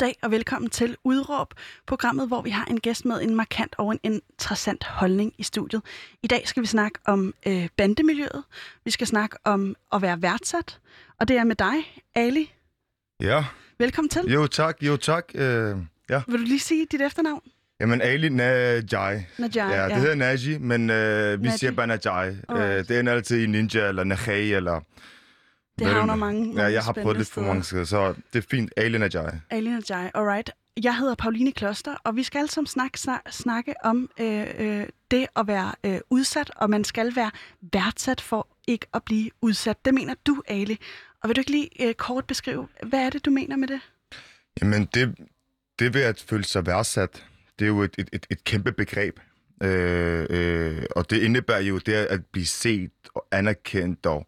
dag og velkommen til Udråb, programmet, hvor vi har en gæst med en markant og en interessant holdning i studiet. I dag skal vi snakke om øh, bandemiljøet, vi skal snakke om at være værdsat, og det er med dig, Ali. Ja. Velkommen til. Jo tak, jo tak. Øh, ja. Vil du lige sige dit efternavn? Jamen Ali Najai. Najai, ja. ja. det hedder Naji, men øh, vi Naji. siger bare Najai. Øh, Alright. det ender altid i Ninja eller Najai eller... Det hvad havner mange, mange Ja, jeg har prøvet lidt for mange steder, så det er fint. Ali Najai. Ali Najai, alright. Jeg hedder Pauline Kloster, og vi skal alle sammen snakke, snak, snakke om øh, øh, det at være øh, udsat, og man skal være værdsat for ikke at blive udsat. Det mener du, Ali. Og vil du ikke lige øh, kort beskrive, hvad er det, du mener med det? Jamen, det, det ved at føle sig værdsat, det er jo et, et, et, et kæmpe begreb. Øh, øh, og det indebærer jo det at blive set og anerkendt, og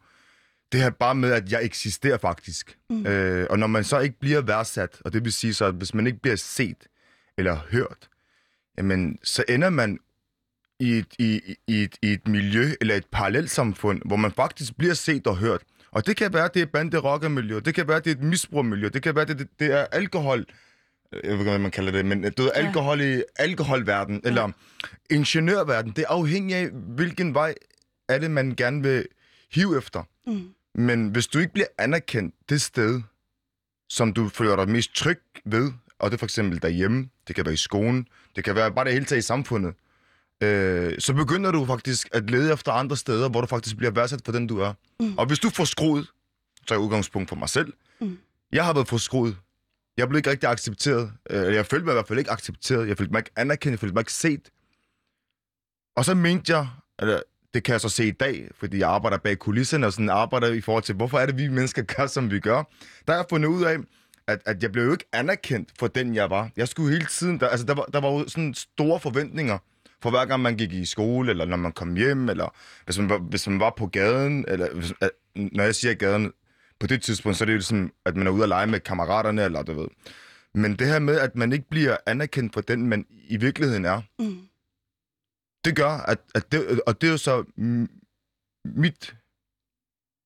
det her bare med, at jeg eksisterer faktisk. Mm. Øh, og når man så ikke bliver værdsat, og det vil sige så, at hvis man ikke bliver set eller hørt, jamen, så ender man i et, i, i, et, i et miljø eller et parallelsamfund, hvor man faktisk bliver set og hørt. Og det kan være, det er bande det kan være, det er et misbrugmiljø, det kan være, at det, det er alkohol, jeg ved ikke, hvad man kalder det, men du ved, Ja. alkohol i alkoholverden, eller ingeniørverden, det er afhængigt af, hvilken vej er det, man gerne vil hive efter. Mm. Men hvis du ikke bliver anerkendt det sted, som du føler dig mest tryg ved, og det er for eksempel derhjemme, det kan være i skolen, det kan være bare det hele taget i samfundet, øh, så begynder du faktisk at lede efter andre steder, hvor du faktisk bliver værdsat for den, du er. Mm. Og hvis du får skruet, så er jeg udgangspunkt for mig selv, Mm. jeg har været for skruet. Jeg blev ikke rigtig accepteret. Øh, jeg følte mig i hvert fald ikke accepteret. Jeg følte mig ikke anerkendt. Jeg følte mig ikke set. Og så mente jeg, eller det kan jeg så se i dag, fordi jeg arbejder bag kulisserne og sådan arbejder i forhold til, hvorfor er det, vi mennesker gør, som vi gør. Der har jeg fundet ud af, at, at jeg blev jo ikke anerkendt for den, jeg var. Jeg skulle hele tiden, der, altså der var, der var jo sådan store forventninger for hver gang man gik i skole, eller når man kom hjem, eller hvis man var, hvis man var på gaden, eller hvis, at, når jeg siger gaden, på det tidspunkt, så er det jo sådan, at man er ude at lege med kammeraterne, eller du ved. Men det her med, at man ikke bliver anerkendt for den, man i virkeligheden er, Mm det gør, at, at det, og det er jo så mit,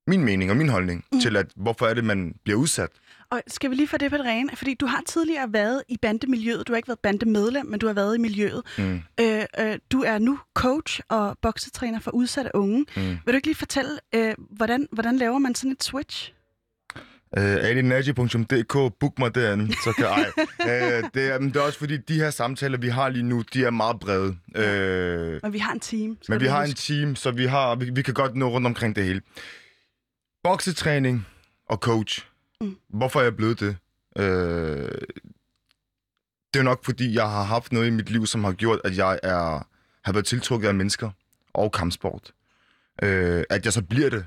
min mening og min holdning mm. til, at hvorfor er det, man bliver udsat. Og skal vi lige få det på det rene? Fordi du har tidligere været i bandemiljøet. Du har ikke været bandemedlem, men du har været i miljøet. Mm. Øh, øh, du er nu coach og boksetræner for udsatte unge. Mm. Vil du ikke lige fortælle, øh, hvordan, hvordan laver man sådan et switch? Uh, alinaji.dk, book mig derinde, så kan ej. uh, det, er, men det er også fordi, de her samtaler, vi har lige nu, de er meget brede. Uh, Men vi har en team. men vi har huske. en team, så vi, har, vi, vi kan godt nå rundt omkring det hele. Boksetræning og coach. Mm. Hvorfor er jeg blevet det? Øh, det er nok fordi, jeg har haft noget i mit liv, som har gjort, at jeg er, har været tiltrukket af mennesker og kampsport. Øh, at jeg så bliver det.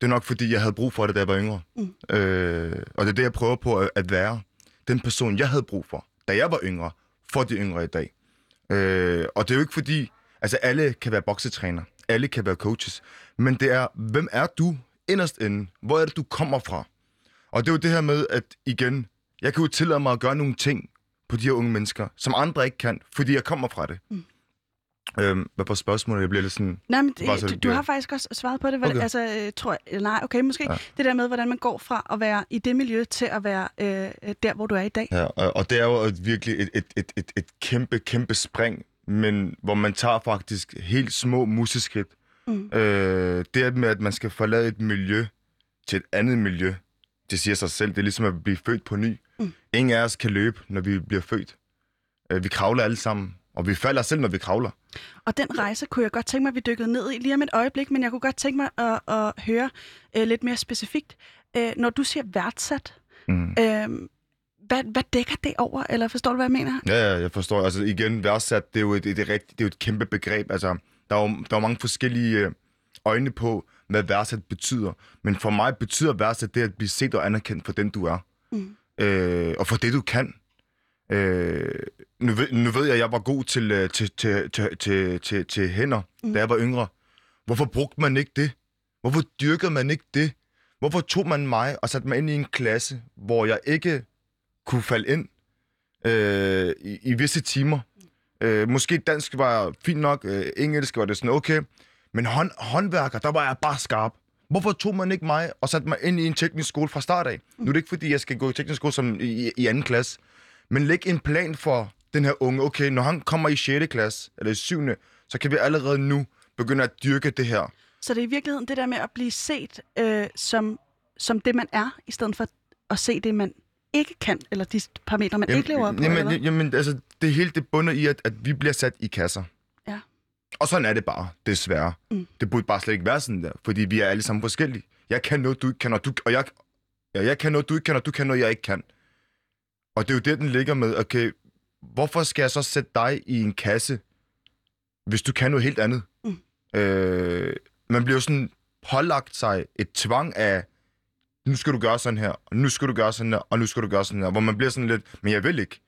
Det er nok fordi, jeg havde brug for det, da jeg var yngre. Mm. Øh, og det er det, jeg prøver på at, at være. Den person, jeg havde brug for, da jeg var yngre, for de yngre i dag. Øh, og det er jo ikke fordi, altså alle kan være boksetræner, alle kan være coaches, men det er, hvem er du inderst inde? Hvor er det, du kommer fra? Og det er jo det her med, at igen, jeg kan jo tillade mig at gøre nogle ting på de her unge mennesker, som andre ikke kan, fordi jeg kommer fra det. Mm. Øhm, hvad var spørgsmålet? Jeg bliver lidt sådan... Nej, men så det, det du, du bliver- har faktisk også svaret på det. Hvordan, Okay. Altså, øh, tror jeg, nej, okay, måske. Ja. Det der med, hvordan man går fra at være i det miljø til at være øh, øh, der, hvor du er i dag. Ja, og, det er jo virkelig et, et, et, et, et kæmpe, kæmpe spring, men hvor man tager faktisk helt små museskridt. Mm. Øh, det med, at man skal forlade et miljø til et andet miljø, det siger sig selv. Det er ligesom at blive født på ny. Mm. Ingen af os kan løbe, når vi bliver født. Øh, vi kravler alle sammen, og vi falder selv, når vi kravler. Og den rejse kunne jeg godt tænke mig, at vi dykkede ned i lige om et øjeblik, men jeg kunne godt tænke mig at, at høre øh, lidt mere specifikt. Øh, når du siger værdsat, Mm. øh, hvad, hvad dækker det over? Eller forstår du, hvad jeg mener? Ja, ja, jeg forstår. Altså igen, værdsat, det er jo et, et, et, det er jo et kæmpe begreb. Altså, der er jo, der er mange forskellige øh, øjne på, hvad værdsat betyder. Men for mig betyder værdsat det at blive set og anerkendt for den, du er. Mm. Øh, og for det, du kan. Øh, nu, ved, nu ved jeg, at jeg var god til, øh, til, til, til, til, til, til hænder, Mm. mm. da jeg var yngre. Hvorfor brugte man ikke det? Hvorfor dyrkede man ikke det? Hvorfor tog man mig og satte mig ind i en klasse, hvor jeg ikke kunne falde ind øh, i, i visse timer? Øh, måske dansk var fint nok, øh, engelsk var det sådan okay, men hånd, håndværker, der var jeg bare skarp. Hvorfor tog man ikke mig og satte mig ind i en teknisk skole fra start af? Nu er det ikke, fordi jeg skal gå i teknisk skole som i, i anden klasse. Men læg en plan for den her unge. Okay, når han kommer i 6. klasse, eller i 7. så kan vi allerede nu begynde at dyrke det her. Så det er i virkeligheden det der med at blive set øh, som, som det, man er, i stedet for at se det, man ikke kan, eller de parametre, man ikke lever op på, eller jamen, hvad? jamen, altså, det hele det bunder i, at, at vi bliver sat i kasser. Ja. Og sådan er det bare, desværre. Mm. Det burde bare slet ikke være sådan der, fordi vi er alle sammen forskellige. Jeg kan noget, du ikke kan, og, du, og jeg, ja, jeg kan noget, du ikke kan, og du kan noget, jeg ikke kan. Og det er jo det, den ligger med, okay, hvorfor skal jeg så sætte dig i en kasse, hvis du kan noget helt andet? Mm. Øh, man bliver jo sådan pålagt sig et tvang af, nu skal du gøre sådan her, og nu skal du gøre sådan her, og nu skal du gøre sådan her, hvor man bliver sådan lidt, men jeg vil ikke.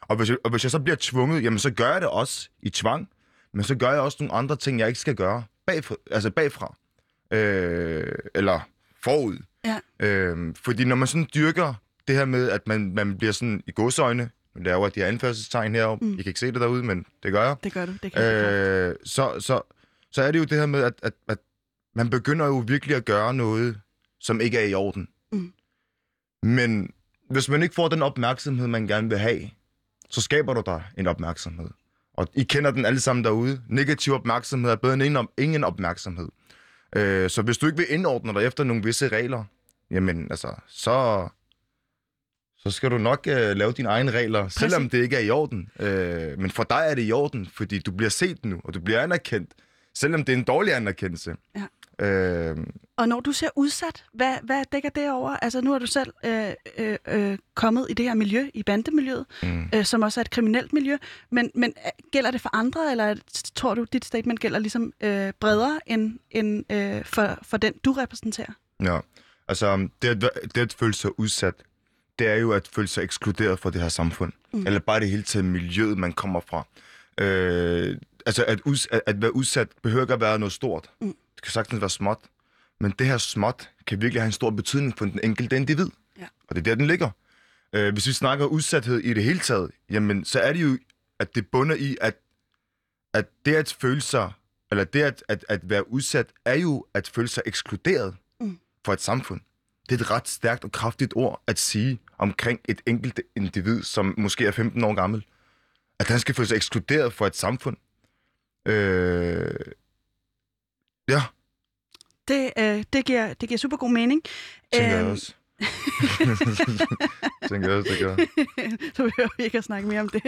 Og hvis, jeg, og hvis jeg så bliver tvunget, jamen så gør jeg det også i tvang, men så gør jeg også nogle andre ting, jeg ikke skal gøre bagfra. Altså bagfra. Øh, eller forud. Ja. Øh, fordi når man sådan dyrker det her med, at man, man bliver sådan i godsøjne, nu laver jeg de her anførselstegn heroppe, mm. I kan ikke se det derude, men det gør jeg. Det gør du, det kan øh, så, så, så er det jo det her med, at, at, at man begynder jo virkelig at gøre noget, som ikke er i orden. Mm. Men hvis man ikke får den opmærksomhed, man gerne vil have, så skaber du dig en opmærksomhed. Og I kender den alle sammen derude. Negativ opmærksomhed er bedre end ingen, ingen opmærksomhed. Øh, så hvis du ikke vil indordne dig efter nogle visse regler, jamen altså, så, så skal du nok øh, lave dine egne regler, Præcis. selvom det ikke er i orden. Øh, men for dig er det i orden, fordi du bliver set nu, og du bliver anerkendt, selvom det er en dårlig anerkendelse. Ja. Øh, Og når du ser udsat, hvad, hvad dækker det over? Altså nu er du selv øh, øh, øh, kommet i det her miljø, i bandemiljøet, mm. øh, som også er et kriminelt miljø. Men, men øh, gælder det for andre, eller er tror du, dit statement gælder ligesom øh, bredere end, end øh, for, for den, du repræsenterer? Ja, altså det at, det at føle sig udsat, det er jo at føle sig ekskluderet fra det her samfund. Mm. Eller bare det hele taget miljøet, man kommer fra. Øh, altså at, us, at, at være udsat behøver ikke at være noget stort. Mm. Det kan sagtens være småt. Men det her småt kan virkelig have en stor betydning for den enkelte individ. Ja. Og det er der, den ligger. Øh, hvis vi snakker udsathed i det hele taget, jamen så er det jo, at det bunder i, at, at det at føle sig, eller det at, at, at være udsat, er jo at føle sig ekskluderet for et samfund. Det er et ret stærkt og kraftigt ord at sige omkring et enkelt individ, som måske er 15 år gammel. At han skal føle sig ekskluderet for et samfund. Øh... Ja, Det, øh, det, giver, det giver super god mening. tænker jeg Øhm, også. tænker jeg også, det gør. så behøver vi ikke at snakke mere om det.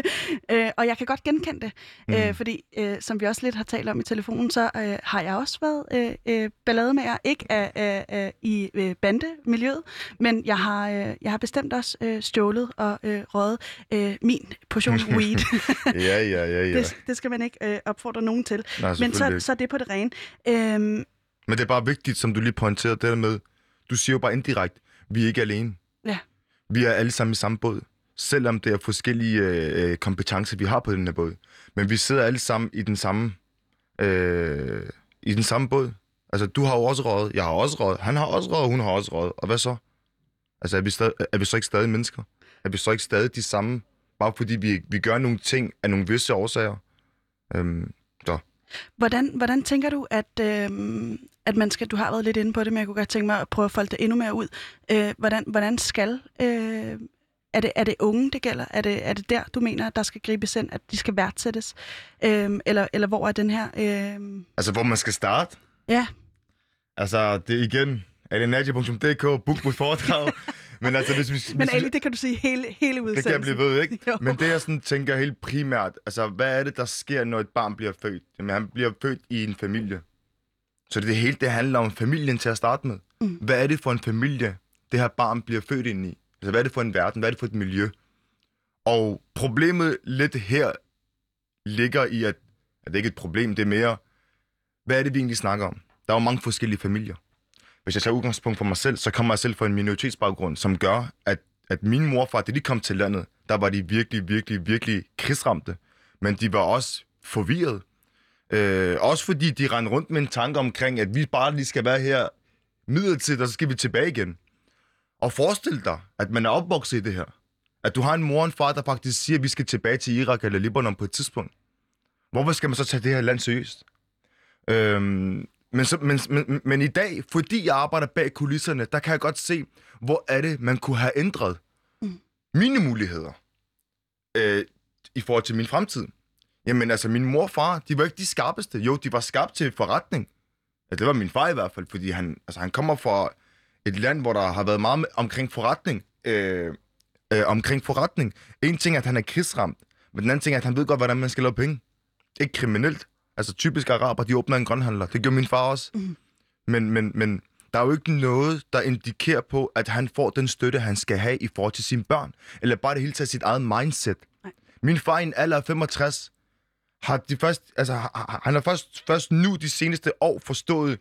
Øh, og jeg kan godt genkende det, mm. øh, fordi øh, som vi også lidt har talt om i telefonen, så øh, har jeg også været øh, øh, ballademager, ikke af, i øh, bandemiljøet, men jeg har, øh, jeg har bestemt også øh, stjålet og øh, røget øh, min portion weed. Ja, ja, ja, ja. det, det skal man ikke øh, opfordre nogen til. Nej, Men så, så er det på det rene. Øhm, Men det er bare vigtigt, som du lige pointerede, det der med, du siger jo bare indirekte, vi er ikke alene. ja. Vi er alle sammen i samme båd. Selvom det er forskellige øh, kompetencer, vi har på den her båd. Men vi sidder alle sammen i den samme, øh, i den samme båd. Altså, du har jo også råd, jeg har også råd, han har også råd, hun har også råd. Og hvad så? Altså, er vi, stadig, er vi så ikke stadig mennesker? Er vi så ikke stadig de samme, bare fordi vi, vi gør nogle ting af nogle visse årsager? Øhm, så. Hvordan, hvordan tænker du, at, øh, at man skal, du har været lidt inde på det, men jeg kunne godt tænke mig at prøve at folde det endnu mere ud. Øh, hvordan, hvordan skal, øh, er, det, er det unge, det gælder? Er det, er det der, du mener, at der skal gribes ind, at de skal værdsættes? Øh, eller, eller hvor er den her... Øh, Altså, hvor man skal starte? ja, Altså, det er igen, alienagia.dk, book på foredrag. Men altså, hvis vi... men hvis vi- Ali, det kan du sige hele, hele Det udsendelsen. kan jeg blive ved, ikke? Jo. Men det, jeg sådan tænker helt primært, altså, hvad er det, der sker, når et barn bliver født? Jamen, han bliver født i en familie. Så det hele, det handler om familien til at starte med. Mm. Hvad er det for en familie, det her barn bliver født ind i? Altså, hvad er det for en verden? Hvad er det for et miljø? Og problemet lidt her ligger i, at, at det ikke er et problem, det er mere, hvad er det, vi egentlig snakker om? Der er jo mange forskellige familier. Hvis jeg tager udgangspunkt for mig selv, så kommer jeg selv fra en minoritetsbaggrund, som gør, at, at min morfar, da de kom til landet, der var de virkelig, virkelig, virkelig krigsramte. Men de var også forvirret. Øh, også fordi de rendte rundt med en tanke omkring, at vi bare lige skal være her midlertidigt, og så skal vi tilbage igen. Og forestil dig, at man er opvokset i det her. At du har en mor og en far, der faktisk siger, at vi skal tilbage til Irak eller Libanon på et tidspunkt. Hvorfor skal man så tage det her land seriøst? Øhm, men, så, men, men, men i dag, fordi jeg arbejder bag kulisserne, der kan jeg godt se, hvor er det, man kunne have ændret mm. mine muligheder øh, i forhold til min fremtid. Jamen altså, min mor og far, de var ikke de skarpeste. Jo, de var skarpe til forretning. Ja, det var min far i hvert fald, fordi han, altså, han kommer fra et land, hvor der har været meget omkring forretning. Øh, øh, omkring forretning. En ting er, at han er krigsramt, men den anden ting er, at han ved godt, hvordan man skal lave penge. Ikke kriminelt. Altså typisk araber, de åbner en grønhandler. Det gjorde min far også. Mm. Men, men, men der er jo ikke noget, der indikerer på, at han får den støtte, han skal have i forhold til sine børn. Eller bare det hele taget sit eget mindset. Nej. Min far i en alder af 65 har de først, altså, han har først, først nu de seneste år forstået,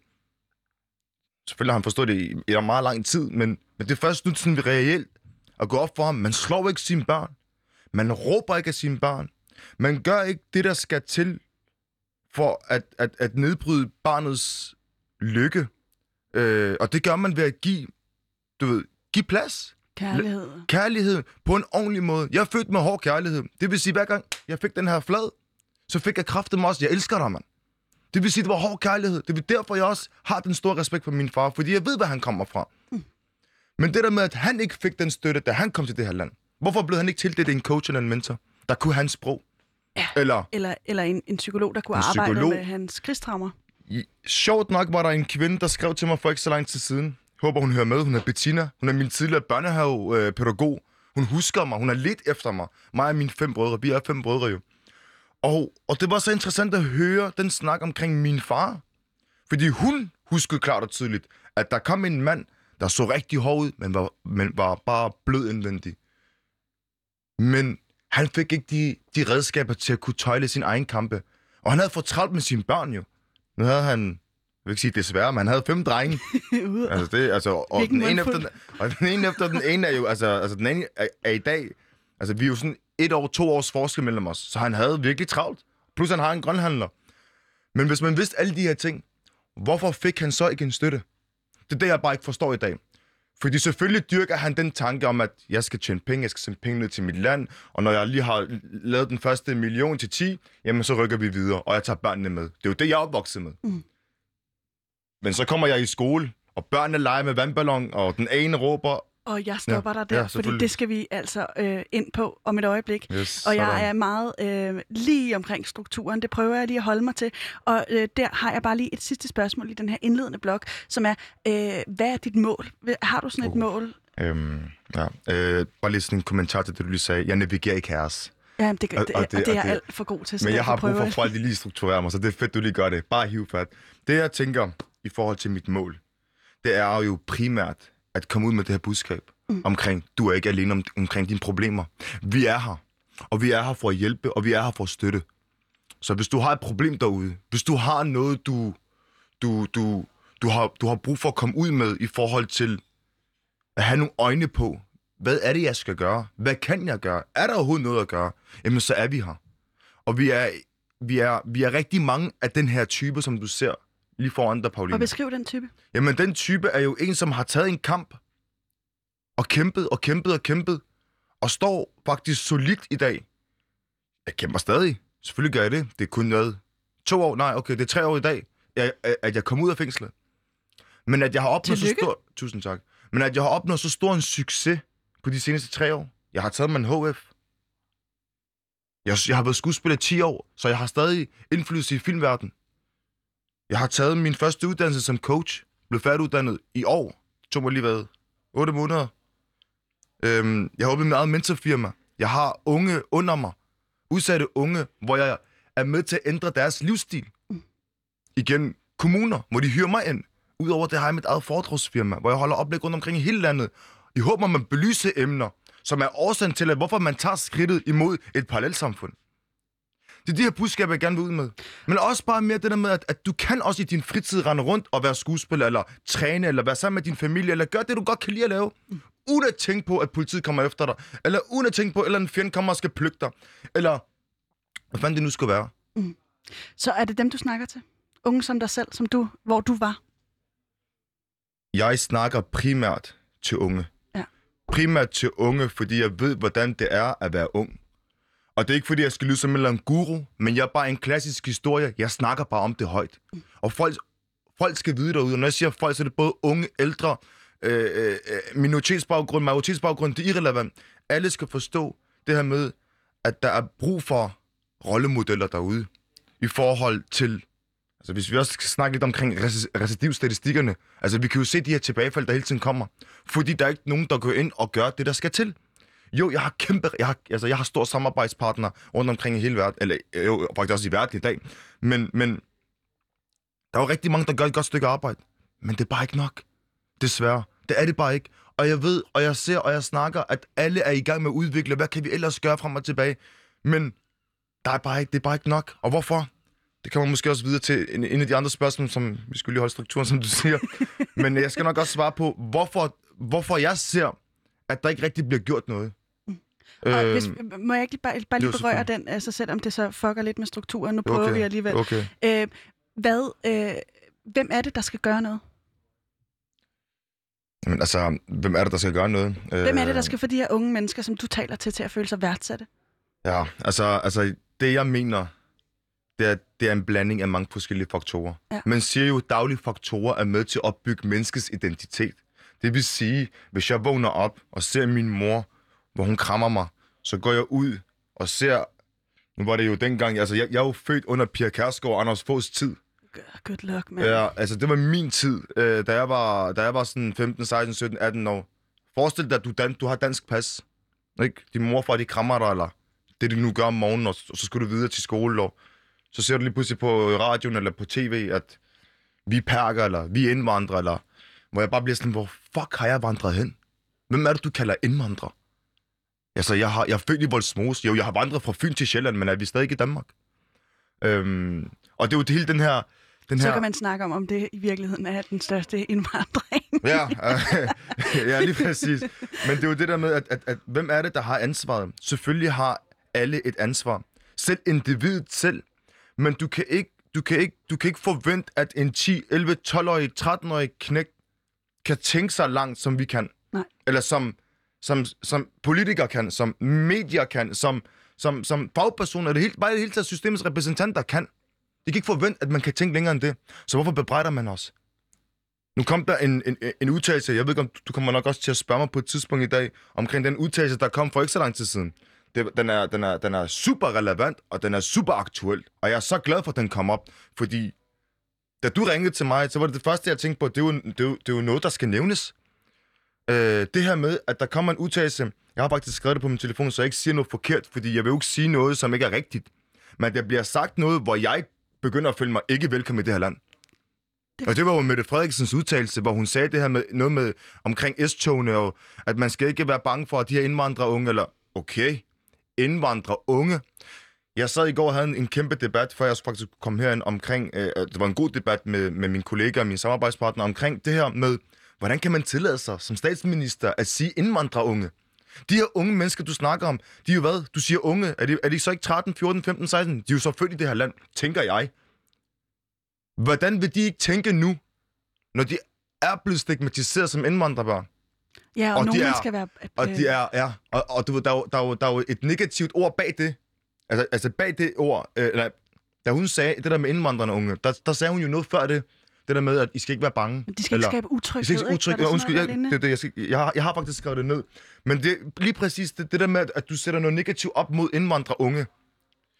selvfølgelig har han forstået det i, i en meget lang tid, men, men det er først nu sådan reelt at gå op for ham. Man slår ikke sine børn. Man råber ikke af sine børn. Man gør ikke det, der skal til for at, at, at nedbryde barnets lykke. Øh, og det gør man ved at give, du ved, give plads. Kærlighed. Kærlighed på en ordentlig måde. Jeg er født med hård kærlighed. Det vil sige, hver gang jeg fik den her flad, så fik jeg kraften også. Jeg elsker dig, mand. Det vil sige, det var hård kærlighed. Det er derfor, jeg også har den store respekt for min far, fordi jeg ved, hvor han kommer fra. Mm. Men det der med, at han ikke fik den støtte, da han kom til det her land. Hvorfor blev han ikke tildelt en coach eller en mentor, der kunne hans sprog? Ja. Eller, eller, eller en, en psykolog, der kunne arbejde psykolog. med hans krigstraumer. Sjovt nok var der en kvinde, der skrev til mig for ikke så lang tid siden. Håber, hun hører med. Hun er Bettina. Hun er min tidligere børnehavepædagog. Hun husker mig. Hun har lidt efter mig. Mig og mine fem brødre. Vi er fem brødre jo. Og, og det var så interessant at høre den snak omkring min far. Fordi hun huskede klart og tydeligt, at der kom en mand, der så rigtig hård ud, men var, men var bare blød indvendig. Men han fik ikke de, de redskaber til at kunne tøjle sin egen kampe. Og han havde fået travlt med sine børn jo. Nu havde han, jeg vil ikke sige desværre, men han havde fem drenge. altså det, altså, og, den ene efter den, og den ene efter den ene er jo, altså, altså den ene er, er i dag, altså vi er jo sådan et år, to års forskel mellem os, så han havde virkelig travlt. Plus han har en grønhandler. Men hvis man vidste alle de her ting, hvorfor fik han så ikke en støtte? Det er det, jeg bare ikke forstår i dag. Fordi selvfølgelig dyrker han den tanke om, at jeg skal tjene penge, jeg skal sende penge ned til mit land, og når jeg lige har lavet den første million til 10, jamen så rykker vi videre, og jeg tager børnene med. Det er jo det, jeg er opvokset med. Mm. Men så kommer jeg i skole, og børnene leger med vandballon, og den ene råber, og jeg stopper ja, dig der, ja, fordi det skal vi altså øh, ind på om et øjeblik. Yes, og jeg sådan. er meget øh, lige omkring strukturen. Det prøver jeg lige at holde mig til. Og øh, der har jeg bare lige et sidste spørgsmål i den her indledende blok, som er, øh, hvad er dit mål? Har du sådan et uh, mål? Øhm, ja, øh, bare lige sådan en kommentar til det, du lige sagde. Jeg navigerer i kaos. Ja, det, det, og, og, det, og det er jeg alt for god til. Men jeg har brug for, at folk lige strukturerer mig, så det er fedt, du lige gør det. Bare hiv fat. Det, jeg tænker i forhold til mit mål, det er jo primært at komme ud med det her budskab mm. omkring, du er ikke alene om, omkring dine problemer. Vi er her, og vi er her for at hjælpe, og vi er her for at støtte. Så hvis du har et problem derude, hvis du har noget, du, du, du, du, har, du har brug for at komme ud med i forhold til at have nogle øjne på, hvad er det, jeg skal gøre? Hvad kan jeg gøre? Er der overhovedet noget at gøre? Jamen, så er vi her. Og vi er, vi er, vi er rigtig mange af den her type, som du ser lige foran dig, Pauline. Og beskriv den type. Jamen, den type er jo en, som har taget en kamp, og kæmpet og kæmpet og kæmpet, og står faktisk solidt i dag. Jeg kæmper stadig. Selvfølgelig gør jeg det. Det er kun noget. To år? Nej, okay, det er tre år i dag, at jeg kom ud af fængslet. Men at jeg har opnået så stor... Tusind tak. Men at jeg har opnået så stor en succes på de seneste tre år. Jeg har taget mig en HF. Jeg, jeg har været skuespiller i 10 år, så jeg har stadig indflydelse i filmverdenen. Jeg har taget min første uddannelse som coach. Blev færdiguddannet i år. Det tog mig lige hvad? 8 måneder. Øhm, jeg har åbnet mit eget mentorfirma. Jeg har unge under mig. Udsatte unge, hvor jeg er med til at ændre deres livsstil. Igen, kommuner, hvor de hyrer mig ind. Udover det har jeg mit eget foredragsfirma, hvor jeg holder oplæg rundt omkring i hele landet. I håber, man belyser emner, som er årsagen til, at hvorfor man tager skridtet imod et parallelsamfund. Det er de her budskaber, jeg gerne vil ud med. Men også bare mere det der med, at, at du kan også i din fritid rende rundt og være skuespiller, eller træne, eller være sammen med din familie, eller gøre det, du godt kan lide at lave uden at tænke på, at politiet kommer efter dig, eller uden at tænke på, at en fjende kommer og skal plukke dig, eller hvad fanden det nu skal være. Mm. Så er det dem, du snakker til? Unge som dig selv, som du, hvor du var? Jeg snakker primært til unge. Ja. Primært til unge, fordi jeg ved, hvordan det er at være ung. Og det er ikke, fordi jeg skal lyde som en eller anden guru, men jeg er bare en klassisk historie. Jeg snakker bare om det højt. Og folk, folk skal vide derude, og når jeg siger folk, så er det både unge, ældre, øh, øh, øh minoritetsbaggrund, majoritetsbaggrund, det er irrelevant. Alle skal forstå det her med, at der er brug for rollemodeller derude i forhold til Altså, hvis vi også skal snakke lidt omkring recidivstatistikkerne, altså, vi kan jo se de her tilbagefald, der hele tiden kommer, fordi der er ikke nogen, der går ind og gør det, der skal til. Jo, jeg har kæmpe, jeg har, altså, jeg har store samarbejdspartnere rundt omkring i hele verden, eller jo, faktisk også i verden i dag, men, men der er jo rigtig mange, der gør et godt stykke arbejde, men det er bare ikke nok. Desværre. Det er det bare ikke. Og jeg ved, og jeg ser, og jeg snakker, at alle er i gang med at udvikle, hvad kan vi ellers gøre frem og tilbage? Men der er bare ikke, det er bare ikke nok. Og hvorfor? Det kommer måske også videre til en, en af de andre spørgsmål, som vi skulle lige holde strukturen, som du siger. Men jeg skal nok også svare på, hvorfor, hvorfor jeg ser, at der ikke rigtig bliver gjort noget. Og øhm, hvis, må jeg ikke bare, bare lige berøre den, altså selvom det så fucker lidt med strukturen, nu prøver okay, vi alligevel. Okay. Øh, hvad, øh, hvem er det, der skal gøre noget? Jamen altså, hvem er det, der skal gøre noget? Hvem er det, der øh, skal få de her unge mennesker, som du taler til, til at føle sig værdsatte? Ja, altså, altså det jeg mener, det er, det er en blanding af mange forskellige faktorer. Ja. Man siger jo, at daglige faktorer er med til at opbygge menneskets identitet. Det vil sige, hvis jeg vågner op og ser min mor, hvor hun krammer mig, så går jeg ud og ser... Nu var det jo dengang... Altså, jeg, jeg er jo født under Pia Kærsgaard og Anders Foghs tid. Good luck, man. Ja, altså, det var min tid, øh, da, jeg var, da jeg var sådan 15, 16, 17, 18 år. Forestil dig, at du, dan, du har dansk pas. Ikke? Din morfar, de krammer dig, eller det, de nu gør om morgenen, og, og så skal du videre til skole, og så ser du lige pludselig på radioen eller på tv, at vi er perker, eller vi er indvandrere, eller hvor jeg bare bliver sådan, hvor fuck har jeg vandret hen? Hvem er det, du kalder indvandrer? Altså, jeg, har, jeg er født i Voldsmose. Jo, jeg har vandret fra Fyn til Sjælland, men er vi stadig i Danmark? Øhm, og det er jo det hele den her... Den så her... kan man snakke om, om det i virkeligheden er den største indvandring. ja, øh, ja, lige præcis. Men det er jo det der med, at, at, at hvem er det, der har ansvaret? Selvfølgelig har alle et ansvar. Selv individet selv men du kan ikke, du kan ikke, du kan ikke forvente, at en 10, 11, 12-årig, 13-årig knæk kan tænke sig langt, som vi kan. Nej. Eller som, som, som politikere kan, som medier kan, som, som, som fagpersoner, det hele, bare det hele taget systemets repræsentanter kan. De kan ikke forvente, at man kan tænke længere end det. Så hvorfor bebrejder man os? Nu kom der en, en, en udtalelse, jeg ved ikke, om du kommer nok også til at spørge mig på et tidspunkt i dag, omkring den udtalelse, der kom for ikke så lang tid siden det, den, er, den, er, den er super relevant, og den er super aktuel. Og jeg er så glad for, at den kom op, fordi da du ringede til mig, så var det det første, jeg tænkte på, det er jo, det er jo, det er jo noget, der skal nævnes. Øh, det her med, at der kommer en udtalelse, jeg har faktisk skrevet det på min telefon, så jeg ikke siger noget forkert, fordi jeg vil jo ikke sige noget, som ikke er rigtigt. Men der bliver sagt noget, hvor jeg begynder at føle mig ikke velkommen i det her land. Det... Og det var jo Mette Frederiksens udtalelse, hvor hun sagde det her med noget med omkring S-togene, og at man skal ikke være bange for, at de her indvandrere unge, eller okay, indvandrere unge. Jeg sad i går og havde en, en kæmpe debat, før jeg faktisk kom herind omkring, øh, det var en god debat med, med mine kollegaer og mine samarbejdspartnere omkring det her med, hvordan kan man tillade sig som statsminister at sige indvandrere unge? De her unge mennesker, du snakker om, de er jo hvad? Du siger unge. Er de, er de så ikke 13, 14, 15, 16? De er jo så født i det her land, tænker jeg. Hvordan vil de ikke tænke nu, når de er blevet stigmatiseret som indvandrerbørn? Ja, og, og nogen er, skal være... Og de er, ja, og, og du, der, er der, er der er jo et negativt ord bag det. Altså, altså bag det ord, øh, eller, da hun sagde det der med indvandrerne unge, der, der sagde hun jo noget før det. Det der med, at I skal ikke være bange. Men de skal eller, ikke skabe utryghed, ikke? Utryghed, ja, undskyld, jeg, det, det, jeg, skal, jeg, har, jeg har faktisk skrevet det ned. Men det lige præcis det, det der med, at du sætter noget negativt op mod indvandrere unge.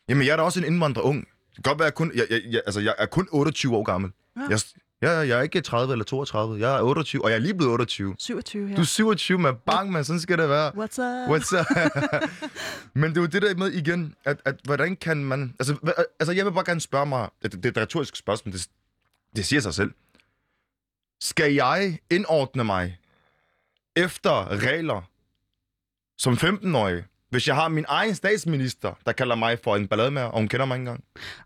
Jamen, jeg er da også en indvandrer ung. Det kan godt være, at jeg, kun, jeg, jeg, jeg, altså, jeg er kun 28 år gammel. Ja. Jeg, Ja, jeg er ikke 30 eller 32. Jeg er 28, og jeg er lige blevet 28. 27, ja. Du er 27, med bang, man. Sådan skal det være. What's up? What's up? Men det er jo det der med igen, at, at hvordan kan man... Altså, altså, jeg vil bare gerne spørge mig... Det, det er et retorisk spørgsmål, det, det siger sig selv. Skal jeg indordne mig efter regler som 15-årig, hvis jeg har min egen statsminister, der kalder mig for en ballademager, og hun kender mig ikke engang.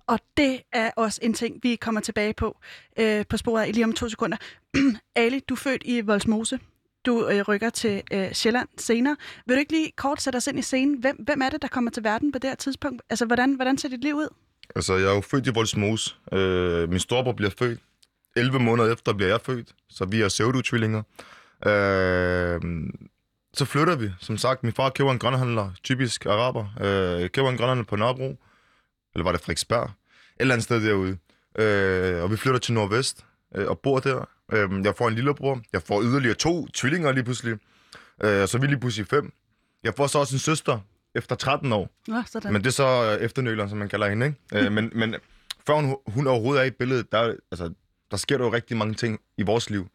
Og det er også en ting, vi kommer tilbage på øh, på sporet i lige om to sekunder. Ali, du er født i Volsmose. Du øh, rykker til øh, Sjælland senere. Vil du ikke lige kort sætte os ind i scenen? Hvem, hvem er det, der kommer til verden på det her tidspunkt? Altså, hvordan, hvordan ser dit liv ud? Altså, jeg er jo født i Voldsmose. Øh, min storebror bliver født. 11 måneder efter bliver jeg født, så vi er pseudo-tvillinger. Øh, så flytter vi. Som sagt, min far køber en grønhandler, typisk araber. Øh, køber en grønhandler på Nørrebro. Eller var det Frederiksberg? Et eller andet sted derude. Øh, og vi flytter til Nordvest. øh, og bor der. Øh, jeg får en lillebror. Jeg får yderligere to tvillinger lige pludselig. Øh, så er vi lige pludselig fem. Jeg får så også en søster efter 13 år. Nå, sådan. Men det er så øh, efternøleren, som man kalder hende, ikke? Øh, men, men før hun, hun overhovedet er i billedet, der, altså, der sker der jo rigtig mange ting i vores liv.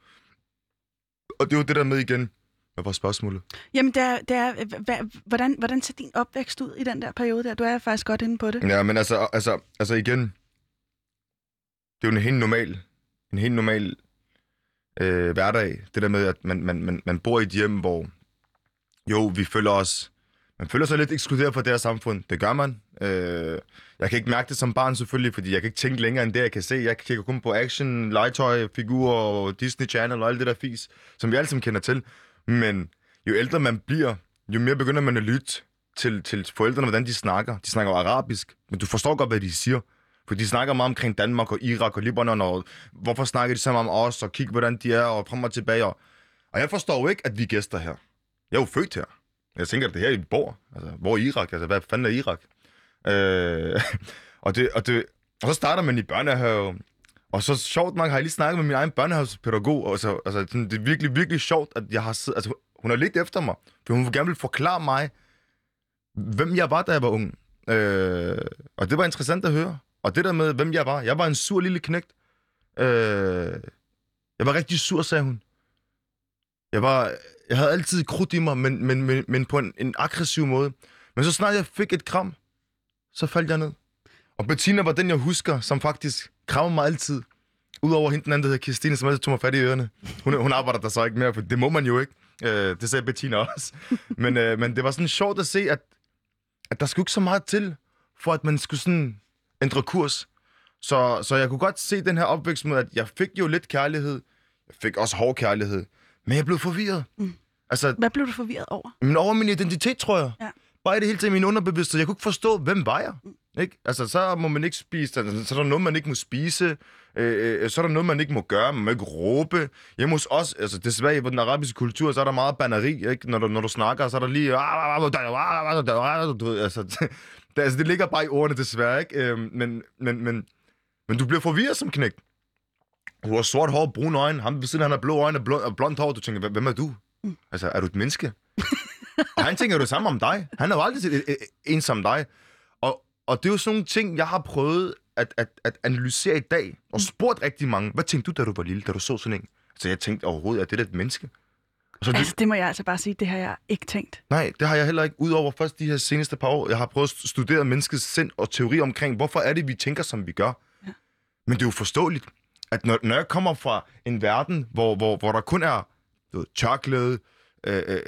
Og det er jo det der med igen. Hvad var spørgsmålet? Jamen, det er, det er, hva- hvordan, hvordan ser din opvækst ud i den der periode der? Du er faktisk godt inde på det. Ja, men altså, altså, altså igen, det er jo en helt normal, en helt normal øh, hverdag. Det der med, at man, man, man, man bor i et hjem, hvor jo, vi føler os, man føler sig lidt ekskluderet fra det her samfund. Det gør man. Øh, jeg kan ikke mærke det som barn selvfølgelig, fordi jeg kan ikke tænke længere end det, jeg kan se. Jeg kigger kun på action, legetøj, figurer og Disney Channel og alt det der fis, som vi alle sammen kender til. Men jo ældre man bliver, jo mere begynder man at lytte til, til forældrene, hvordan de snakker. De snakker arabisk, men du forstår godt, hvad de siger. For de snakker meget omkring Danmark og Irak og Libanon, og hvorfor snakker de sammen om os, og kigge, hvordan de er, og frem og tilbage. Og, og jeg forstår jo ikke, at vi er gæster her. Jeg er jo født her. Jeg tænker, at det her, i bor. Altså, hvor er Irak? Altså, hvad fanden er Irak? Øh, og, det, og, det, og så starter man i børnehave, og så sjovt nok har jeg lige snakket med min egen børnehavspædagog, og så, altså, sådan, det er virkelig, virkelig sjovt, at jeg har siddet, altså, hun har lidt efter mig, for hun vil gerne vil forklare mig, hvem jeg var, da jeg var ung. Øh, og det var interessant at høre. Og det der med, hvem jeg var. Jeg var en sur lille knægt. Øh, jeg var rigtig sur, sagde hun. Jeg var, jeg havde altid krudt i mig, men, men, men, men på en, en aggressiv måde. Men så snart jeg fik et kram, så faldt jeg ned. Og Bettina var den, jeg husker, som faktisk krammer mig altid. Udover hende den anden, der hedder Christine, som altid tog mig fat i ørerne. Hun, hun arbejder der så ikke mere, for det må man jo ikke. Øh, det sagde Bettina også. Men, øh, men det var sådan sjovt at se, at, at der skulle ikke så meget til, for at man skulle sådan ændre kurs. Så, så jeg kunne godt se den her opvækst med, at jeg fik jo lidt kærlighed. Jeg fik også hård kærlighed. Men jeg blev forvirret. Mm. Altså, Hvad blev du forvirret over? men over min identitet, tror jeg. Ja. Bare i det hele taget min underbevidsthed. Jeg kunne ikke forstå, hvem var jeg? Ikke? Altså, så må man ikke spise, så er der noget, man ikke må spise, øh, øh, så er der noget, man ikke må gøre, man må ikke råbe. Hjemme hos os, altså desværre i den arabiske kultur, så er der meget banneri, ikke? Når, du, når du snakker, så er der lige... Du ved, altså, det, altså, det ligger bare i ordene, desværre, ikke? Øh, men, men, men, men du bliver forvirret som knægt. Du har sort hår, brun øjne, ham ved siden, han har blå øjne og blond, og blond hår. Du tænker, hvem er du? Altså, er du et menneske? og han tænker jo det samme om dig. Han har jo aldrig set et- et- en som dig. Og, og det er jo sådan nogle ting, jeg har prøvet at, at, at analysere i dag, og spurgt rigtig mange, hvad tænkte du, da du var lille, da du så sådan en? Så jeg tænkte overhovedet, at det er et menneske. Og så det, Altså, det må jeg altså bare sige, det har jeg ikke tænkt. nej, det har jeg heller ikke, udover først de her seneste par år. Jeg har prøvet at studere menneskets sind og teori omkring, hvorfor er det, vi tænker, som vi gør. Ja. Men det er jo forståeligt, at når, når jeg kommer fra en verden, hvor, hvor, hvor der kun er du ved, chocolate, øh, øh,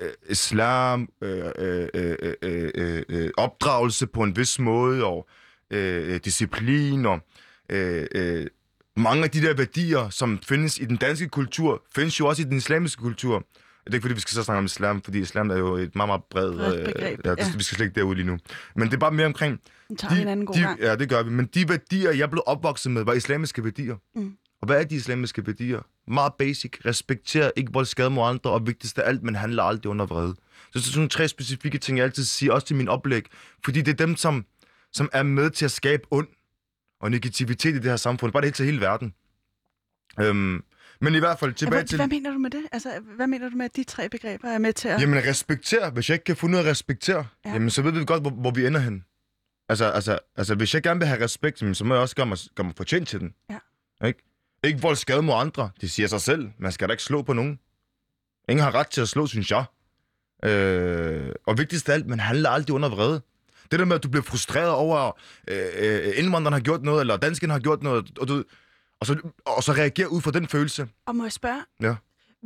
øh, islam, øh, øh, øh, øh, øh, øh, opdragelse på en vis måde, og øh, øh, disciplin, og øh, øh, mange af de der værdier, som findes i den danske kultur, findes jo også i den islamiske kultur. Det er ikke fordi, vi skal så snakke om islam, fordi islam er jo et meget, meget bredt Bredt begreb, ja, det, ja. vi skal slet ikke derud lige nu. Men det er bare mere omkring, Den tager vi en anden god de, gang. Ja, det gør vi. Men de værdier, jeg blev opvokset med, var islamiske værdier. Mm. Og hvad er de islamiske værdier? Meget basic. Respekter ikke vold skade mod andre, og vigtigst af alt, man handler aldrig under vrede. Så det er sådan nogle tre specifikke ting, jeg altid siger, også til min oplæg. Fordi det er dem, som, som er med til at skabe ond og negativitet i det her samfund. Bare det hele til hele verden. Øhm, men i hvert fald tilbage Hvad, til... hvad mener du med det? Altså, hvad mener du med, at de tre begreber er med til at... Jamen respekter. Hvis jeg ikke kan finde ud af at respektere, Ja. ja. jamen så ved vi godt, hvor, hvor vi ender hen. Altså, altså, altså, hvis jeg gerne vil have respekt, så må jeg også gøre mig, gøre mig fortjent til den. Ja. Ikke? Ikke vold skade mod andre. Det siger sig selv. Man skal da ikke slå på nogen. Ingen har ret til at slå, synes jeg. Øh, og vigtigst af alt, man handler aldrig under vrede. Det der med, at du bliver frustreret over, øh, øh, indvandreren har gjort noget, eller dansken har gjort noget, og, du, og, så, og så reagere ud fra den følelse. Og må jeg spørge, Ja.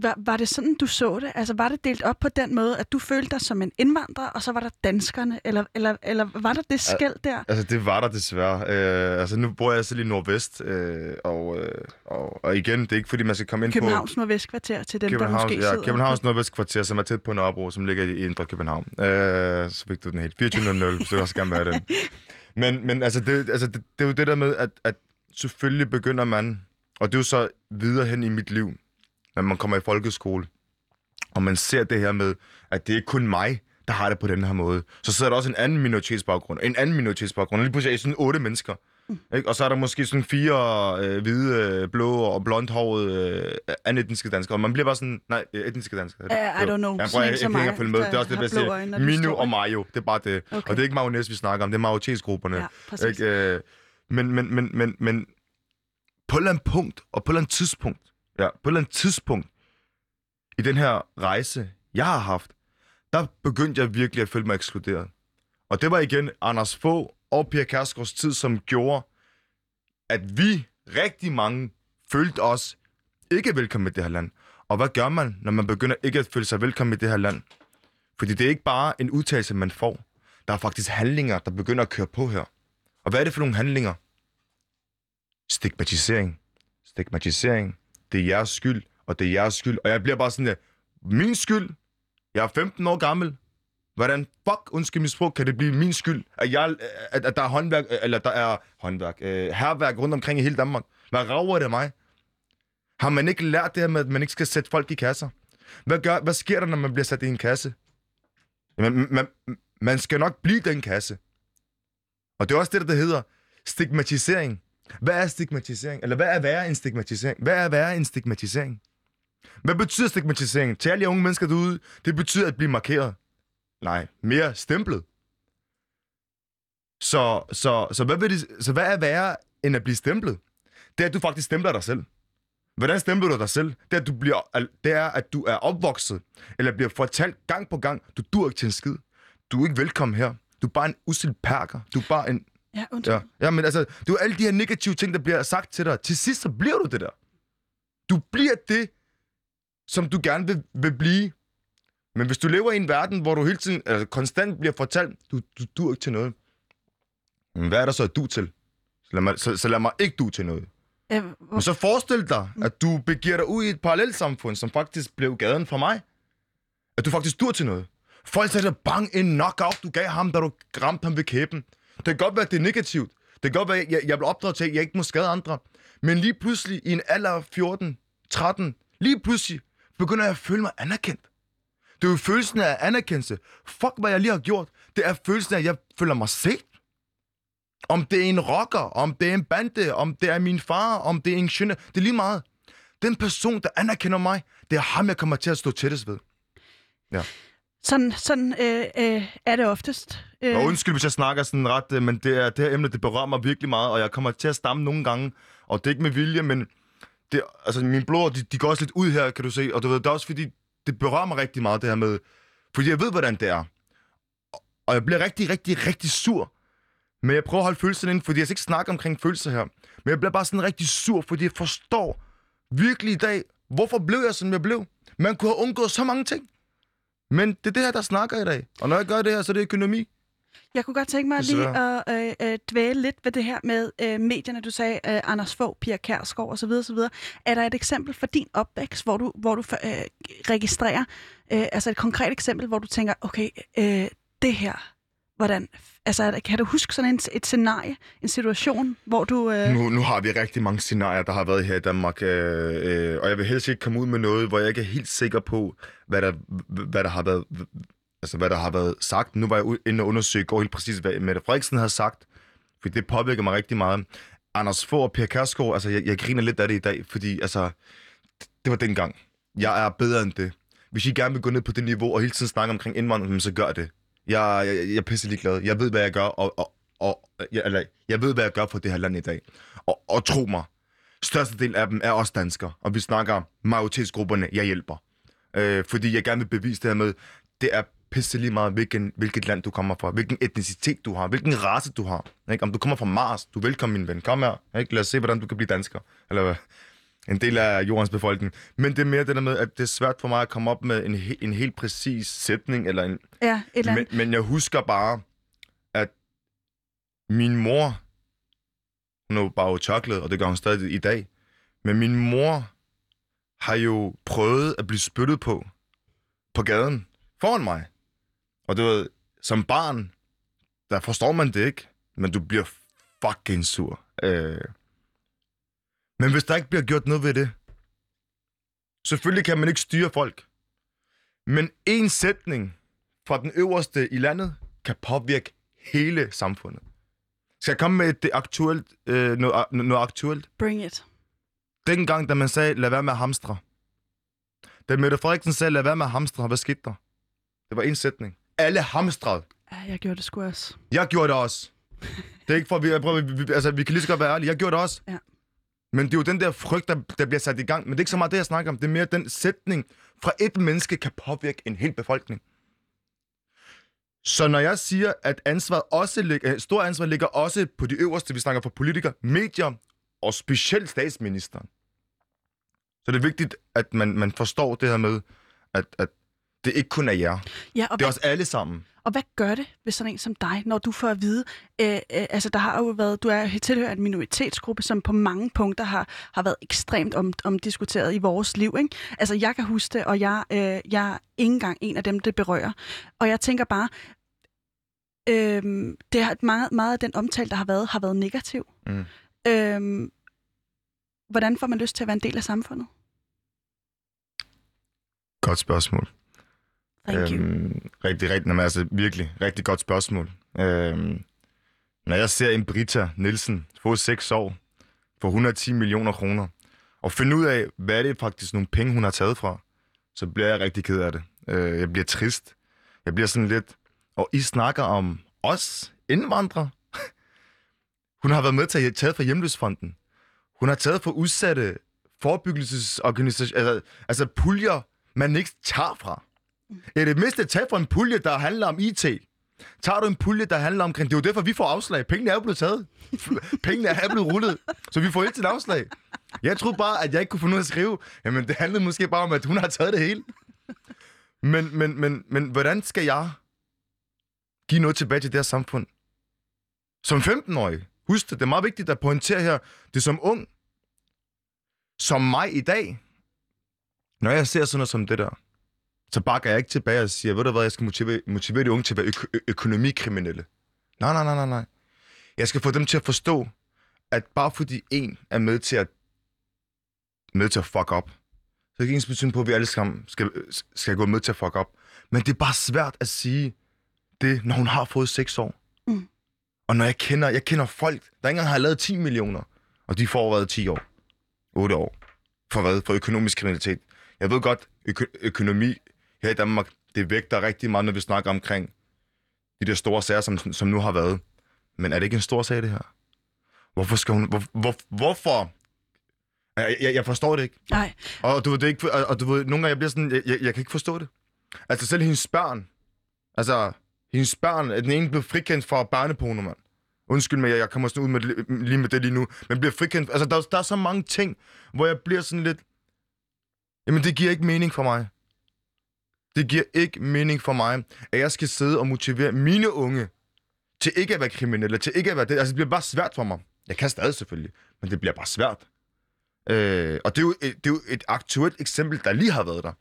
var, var det sådan, du så det? Altså, var det delt op på den måde, at du følte dig som en indvandrer, og så var der danskerne? Eller, eller, eller var der det skæld der? Altså, det var der desværre. Øh, altså, nu bor jeg selv i Nordvest, øh, og, øh, og, og igen, det er ikke fordi, man skal komme ind Københavns Nordvestkvarter til på dem, der Københavns, måske ja, sidder. Københavns Nordvestkvarter, som er tæt på Nørrebro, som ligger i indre København. Øh, så fik du den helt. 24.00, hvis du også gerne vil have den. Men, men altså, det, altså det, det er jo det der med, at, at selvfølgelig begynder man, og det er jo så videre hen i mit liv, når man kommer i folkeskole, og man ser det her med, at det er ikke kun mig, der har det på den her måde. Så sidder der også en anden minoritetsbaggrund, en anden minoritetsbaggrund, og lige pludselig er I sådan otte mennesker. Mm. Ikke? Og så er der måske sådan fire øh, hvide, øh, blå og blondhårede øh, anetniske danskere. Og man bliver bare sådan... Nej, øh, etniske danskere. Uh, I don't know. Ja, prøv, jeg, jeg, jeg kan ikke følge med. Det er også det, siger. Minu og Mayo. Det er bare det. Okay. Og det er ikke mayonnaise, vi snakker om. Det er majoritetsgrupperne. Ja, præcis. Ikke? Øh, men, men, men, men, men på et eller andet punkt, og på et eller andet tidspunkt, ja, på et eller andet tidspunkt i den her rejse, jeg har haft, der begyndte jeg virkelig at føle mig ekskluderet. Og det var igen Anders Få og Pia Kærsgaards tid, som gjorde, at vi, rigtig mange, følte os ikke velkommen i det her land. Og hvad gør man, når man begynder ikke at føle sig velkommen i det her land? Fordi det er ikke bare en udtalelse, man får. Der er faktisk handlinger, der begynder at køre på her. Og hvad er det for nogle handlinger? Stigmatisering. Stigmatisering. Det er jeres skyld, og det er jeres skyld. Og jeg bliver bare sådan, der, min skyld, jeg er 15 år gammel, Hvordan fuck, undskyld min sprog, kan det blive min skyld, at, jeg, at, at der er håndværk, eller der er håndværk, øh, herværk rundt omkring i hele Danmark? Hvad rager det mig? Har man ikke lært det her med, at man ikke skal sætte folk i kasser? Hvad, gør, hvad sker der, når man bliver sat i en kasse? Man, man, man skal nok blive den kasse. Og det er også det, der hedder stigmatisering. Hvad er stigmatisering? Eller hvad er værre en stigmatisering? Hvad er værre en stigmatisering? Hvad betyder stigmatisering? Til alle unge mennesker derude, det betyder at blive markeret. Nej, mere stemplet. Så, så, så, hvad vil det, så hvad er værre end at blive stemplet? Det er, at du faktisk stempler dig selv. Hvordan stempler du dig selv? Det er, at du, bliver, det er, at du er opvokset, eller bliver fortalt gang på gang, du dur ikke til en skid. Du er ikke velkommen her. Du er bare en usild perker. Du er bare en... Ja, undskyld. Ja, ja men altså, du er alle de her negative ting, der bliver sagt til dig. Til sidst, så bliver du det der. Du bliver det, som du gerne vil, vil blive. Men hvis du lever i en verden, hvor du hele tiden altså, konstant bliver fortalt, du, du du ikke til noget, men hvad er der så at du til? Så lad mig, så, så lad mig ikke du til noget. Øh, Men så forestil dig, at du begiver dig ud i et parallelt samfund, som faktisk blev gaden for mig. At du faktisk dur til noget. Folk sagde, bang, en knockout, du gav ham, da du ramte ham ved kæben. Det kan godt være, at det er negativt. Det kan godt være, at jeg, jeg blev opdraget til, at jeg ikke må skade andre. Men lige pludselig, i en alder af 14, 13, lige pludselig begynder jeg at føle mig anerkendt. Det er jo følelsen af anerkendelse. Fuck, hvad jeg lige har gjort. Det er følelsen af, at jeg føler mig set. Om det er en rocker, om det er en bande, om det er min far, om det er en ingeniør. Det er lige meget. Den person, der anerkender mig, det er ham, jeg kommer til at stå tættest ved. Ja. Sådan, sådan øh, øh, er det oftest. Øh. Og undskyld, hvis jeg snakker sådan ret, øh, men det, er, det her emne, det berører mig virkelig meget, og jeg kommer til at stamme nogle gange, og det er ikke med vilje, men det, altså, mine blod, de, de går også lidt ud her, kan du se, og du ved, det er også fordi, det berører mig rigtig meget, det her med... Fordi jeg ved, hvordan det er. Og jeg bliver rigtig, rigtig, rigtig sur. Men jeg prøver at holde følelsen ind, fordi jeg skal ikke snakke omkring følelser her. Men jeg bliver bare sådan rigtig sur, fordi jeg forstår virkelig i dag, hvorfor blev jeg, som jeg blev. Man kunne have undgået så mange ting. Men det er det her, der snakker i dag. Og når jeg gør det her, så er det økonomi. Jeg kunne godt tænke mig lige at øh, øh, dvæle lidt ved det her med øh, medierne. Du sagde øh, Anders Fogh, Pia Kærsgaard osv. osv. Er der et eksempel for din opvækst, hvor du, hvor du øh, registrerer, øh, altså et konkret eksempel, hvor du tænker, okay, øh, det her, hvordan, altså kan du huske sådan en, et scenarie, en situation, hvor du... Øh... Nu, nu har vi rigtig mange scenarier, der har været her i Danmark, øh, øh, og jeg vil helst ikke komme ud med noget, hvor jeg ikke er helt sikker på, hvad der, hvad der har været altså hvad der har været sagt. Nu var jeg inde og undersøge går helt præcis, hvad Mette Frederiksen har sagt, for det påvirker mig rigtig meget. Anders Fogh og Per Kærsgaard, altså jeg, jeg griner lidt af det i dag, fordi altså, det var dengang. Jeg er bedre end det. Hvis I gerne vil gå ned på det niveau og hele tiden snakke omkring indvandring, så gør det. Jeg, jeg, jeg er pisse glad. Jeg ved, hvad jeg gør, og, og, og jeg, eller, jeg ved, hvad jeg gør for det her land i dag. Og, og tro mig, størstedelen af dem er også danskere, og vi snakker majoritetsgrupperne, jeg hjælper. Øh, fordi jeg gerne vil bevise det her med, det er pisse lige meget, hvilken, hvilket land du kommer fra, hvilken etnicitet du har, hvilken race du har. Ikke? Om du kommer fra Mars, du er velkommen, min ven. Kom her. Ikke? Lad os se, hvordan du kan blive dansker. Eller en del af jordens befolkning. Men det er mere det der med, at det er svært for mig at komme op med en, en helt præcis sætning. Eller en, ja, et men, men jeg husker bare, at min mor, hun er jo bare chokolade, og det gør hun stadig i dag. Men min mor har jo prøvet at blive spyttet på, på gaden, foran mig. Og du ved, som barn, der forstår man det ikke, men du bliver fucking sur. Øh. Men hvis der ikke bliver gjort noget ved det, selvfølgelig kan man ikke styre folk. Men en sætning fra den øverste i landet kan påvirke hele samfundet. Skal jeg komme med det aktuelt, øh, noget, noget aktuelt? Bring it. Dengang, da man sagde, lad være med at hamstre. Da Mette Frederiksen sagde, lad være med at hamstre, hvad skete der? Det var en sætning. Alle hamstrede. Ja, jeg gjorde det sgu også. Jeg gjorde det også. Det er ikke for, vi, prøv, vi, vi, altså, vi kan lige så godt være ærlige. Jeg gjorde det også. Ja. Men det er jo den der frygt, der, der bliver sat i gang. Men det er ikke så meget det, jeg snakker om. Det er mere den sætning fra et menneske kan påvirke en hel befolkning. Så når jeg siger, at ansvaret også ligger, øh, stor ansvar ligger også på de øverste, vi snakker for politikere, medier og specielt statsministeren, så det er vigtigt, at man, man forstår det her med, at, at det ikke kun er jer. Ja, og Det er hvad, os alle sammen. og hvad gør det ved sådan en som dig, når du får at vide, øh, øh, altså der har jo været, du er tilhører en minoritetsgruppe, som på mange punkter har, har været ekstremt om, omdiskuteret i vores liv. Ikke? Altså jeg kan huske det, og jeg, øh, jeg er ikke engang en af dem, det berører. Og jeg tænker bare, øh, det har, meget, meget af den omtale, der har været, har været negativ. Mm. Øh, hvordan får man lyst til at være en del af samfundet? Godt spørgsmål. Thank you. Øhm, rigtig, rigtig, jamen, altså virkelig, rigtig godt spørgsmål. Øhm, når jeg ser en Brita Nielsen få 6 år for 110 millioner kroner, og finde ud af, hvad det er faktisk nogle penge, hun har taget fra, så bliver jeg rigtig ked af det. Øh, jeg bliver trist. Jeg bliver sådan lidt... Og I snakker om os, indvandrere. hun har været med til at tage fra Hjemløsfonden. Hun har taget fra udsatte forebyggelsesorganisationer, altså, altså puljer, man ikke tager fra. Er det mindste tag fra en pulje, der handler om IT? Tager du en pulje, der handler om... Det er jo derfor, vi får afslag. Pengene er jo blevet taget. Pengene er blevet rullet, så vi får helt til afslag. Jeg troede bare, at jeg ikke kunne få noget at skrive. Jamen, det handlede måske bare om, at hun har taget det hele. Men, men, men, men hvordan skal jeg give noget tilbage til det her samfund? Som 15-årig. Husk det, det er meget vigtigt at pointere her. Det er som ung. Som mig i dag. Når jeg ser sådan noget som det der, så bakker jeg ikke tilbage og siger, ved du hvad, jeg skal motivere, motivere de unge til at være øko- ø- økonomikriminelle. Nej, nej, nej, nej, nej. Jeg skal få dem til at forstå, at bare fordi en er med til at, med til at fuck up, så er det ikke ens betydning på, at vi alle sammen skal, skal gå med til at fuck up. Men det er bare svært at sige det, når hun har fået 6 år. Mm. Og når jeg kender, jeg kender folk, der ikke engang har lavet 10 millioner, og de får været 10 år, 8 år, for hvad? For økonomisk kriminalitet. Jeg ved godt, øko- økonomi her i Danmark, det vægter rigtig meget, når vi snakker omkring de der store sager, som, som nu har været. Men er det ikke en stor sag, det her? Hvorfor skal hun... Hvor, hvor, hvorfor? Jeg, jeg, jeg forstår det ikke. Nej, Og du ved, det ikke, og, og du ved, nogle gange jeg bliver sådan, jeg, jeg, jeg kan ikke forstå det. Altså selv hendes børn, altså hendes børn, den ene blev frikendt for barneporno, mand. Undskyld mig, jeg, jeg kommer sådan ud med, lige med det lige nu, men bliver frikendt, altså der, der er så mange ting, hvor jeg bliver sådan lidt, jamen det giver ikke mening for mig. Det giver ikke mening for mig, at jeg skal sidde og motivere mine unge til ikke at være kriminelle, til ikke at være det. Altså det bliver bare svært for mig. Jeg kan stadig selvfølgelig, men det bliver bare svært. Øh, og det er, jo et, det er jo et aktuelt eksempel, der lige har været der.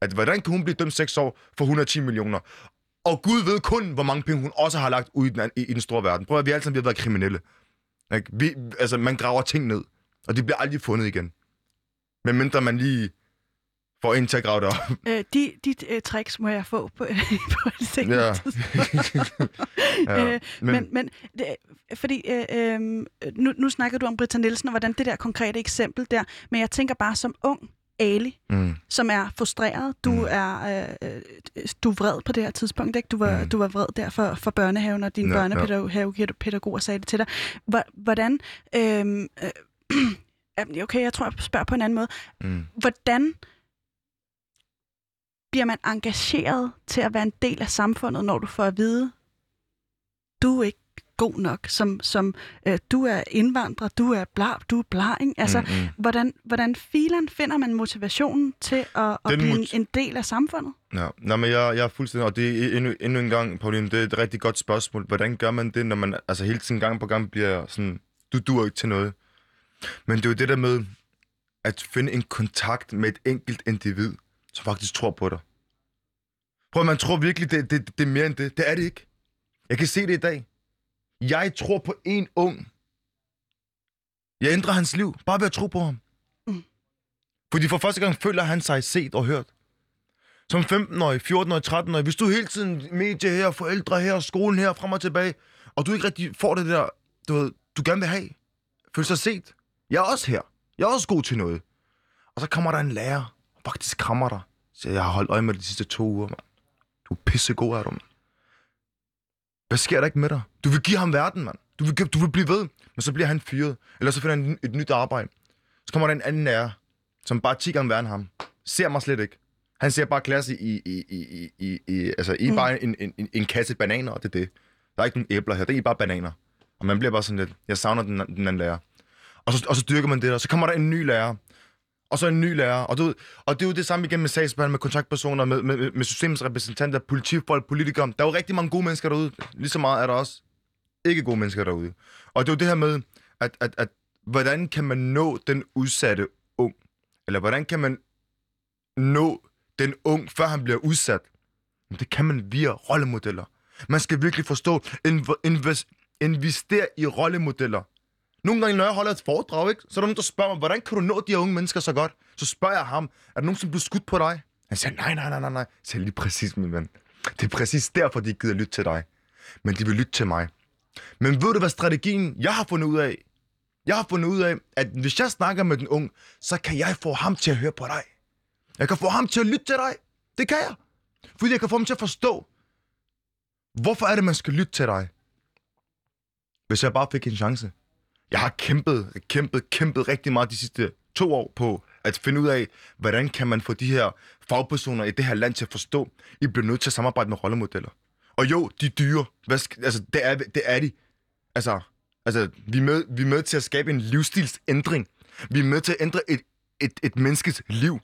At hvordan kan hun blive dømt 6 år for 110 millioner? Og Gud ved kun, hvor mange penge hun også har lagt ud i den, i, i den store verden. Prøv at vi alle sammen vi har været kriminelle. Ikke? Vi, altså, man graver ting ned, og de bliver aldrig fundet igen. Men mindre man lige får en til at grave det op. øh, de, de øh, tricks må jeg få på, på et senere Ja. tidspunkt. Ja, Øh, men, men det, fordi øh, øh, nu, nu snakker du om Britta Nielsen, og hvordan det der konkrete eksempel der, men jeg tænker bare som ung Ali, Mm. som er frustreret, du Mm. er øh, øh, du er vred på det her tidspunkt, ikke? Du var, Mm. du var vred der for, for børnehaven, og dine Ja, ja, børnepædagoger sagde det til dig. Hvor- Hvordan, øh, øh, jamen, okay, jeg tror, jeg spørger på en anden måde. Mm. Hvordan bliver man engageret til at være en del af samfundet, når du får at vide, du er ikke god nok, som, som øh, du er indvandrer, du er bla, du er bla, ikke? Altså, Mm, mm. hvordan, hvordan filen finder man motivationen til at, at Den blive en, mot- en del af samfundet? Ja, Nå, men jeg, jeg er fuldstændig, og det er endnu, endnu en gang, Pauline, det er et rigtig godt spørgsmål. Hvordan gør man det, når man altså hele tiden gang på gang bliver sådan, du duer ikke til noget? Men det er jo det der med at finde en kontakt med et enkelt individ, som faktisk tror på dig. Prøv man tror virkelig, det, det, det er mere end det. Det er det ikke. Jeg kan se det i dag. Jeg tror på en ung. Jeg ændrer hans liv, bare ved at tro på ham. Mm. Fordi for første gang føler han sig set og hørt. Som 15-årig, 14-årig, 13-årig, hvis du hele tiden medie her, forældre her, skolen her, frem og tilbage, og du ikke rigtig får det der du, ved, du gerne vil have. Føle sig set. Jeg er også her. Jeg er også god til noget. Og så kommer der en lærer, og faktisk krammer dig. Så jeg har holdt øje med dig de sidste to uger, mand. Du er pissegod, er du, mand. Hvad sker der ikke med dig? Du vil give ham verden, mand. Du vil, du vil blive ved, men så bliver han fyret. Eller så finder han et, et nyt arbejde. Så kommer der en anden lærer, som bare 10 gange værre end ham. Ser mig slet ikke. Han ser bare klasse i, i, i, i, i, i altså i mm. bare en, en, en, en kasse bananer, og det er det. Der er ikke nogen æbler her, det er bare bananer. Og man bliver bare sådan lidt, jeg savner den, den anden lærer. Og så, og så dyrker man det, og så kommer der en ny lærer. Og så en ny lærer. Og, du, og det er jo det samme igen med sagsbehandling, med kontaktpersoner, med, med, med systemets repræsentanter, politifolk, politikere. Der er jo rigtig mange gode mennesker derude. Lige så meget er der også ikke gode mennesker derude. Og det er jo det her med, at, at, at hvordan kan man nå den udsatte ung? Eller hvordan kan man nå den ung, før han bliver udsat? Men det kan man via rollemodeller. Man skal virkelig forstå, invest, investere i rollemodeller. Nogle gange, når jeg holder et foredrag, ikke, så er der nogen, der spørger mig, hvordan kan du nå de her unge mennesker så godt? Så spørger jeg ham, er der nogen, som bliver skudt på dig? Han siger, nej, nej, nej, nej, nej. Jeg siger, lige præcis, min ven. Det er præcis derfor, de gider lytte til dig. Men de vil lytte til mig. Men ved du, hvad strategien, jeg har fundet ud af? Jeg har fundet ud af, at hvis jeg snakker med den unge, så kan jeg få ham til at høre på dig. Jeg kan få ham til at lytte til dig. Det kan jeg. Fordi jeg kan få ham til at forstå, hvorfor er det, man skal lytte til dig. Hvis jeg bare fik en chance. Jeg har kæmpet, kæmpet, kæmpet rigtig meget de sidste to år på at finde ud af, hvordan kan man få de her fagpersoner i det her land til at forstå, I bliver nødt til at samarbejde med rollemodeller. Og jo, de er dyre. Hvad skal, altså, det er, det er de. Altså, altså vi, er med, vi er med til at skabe en livsstilsændring. Vi er med til at ændre et, et, et menneskes liv.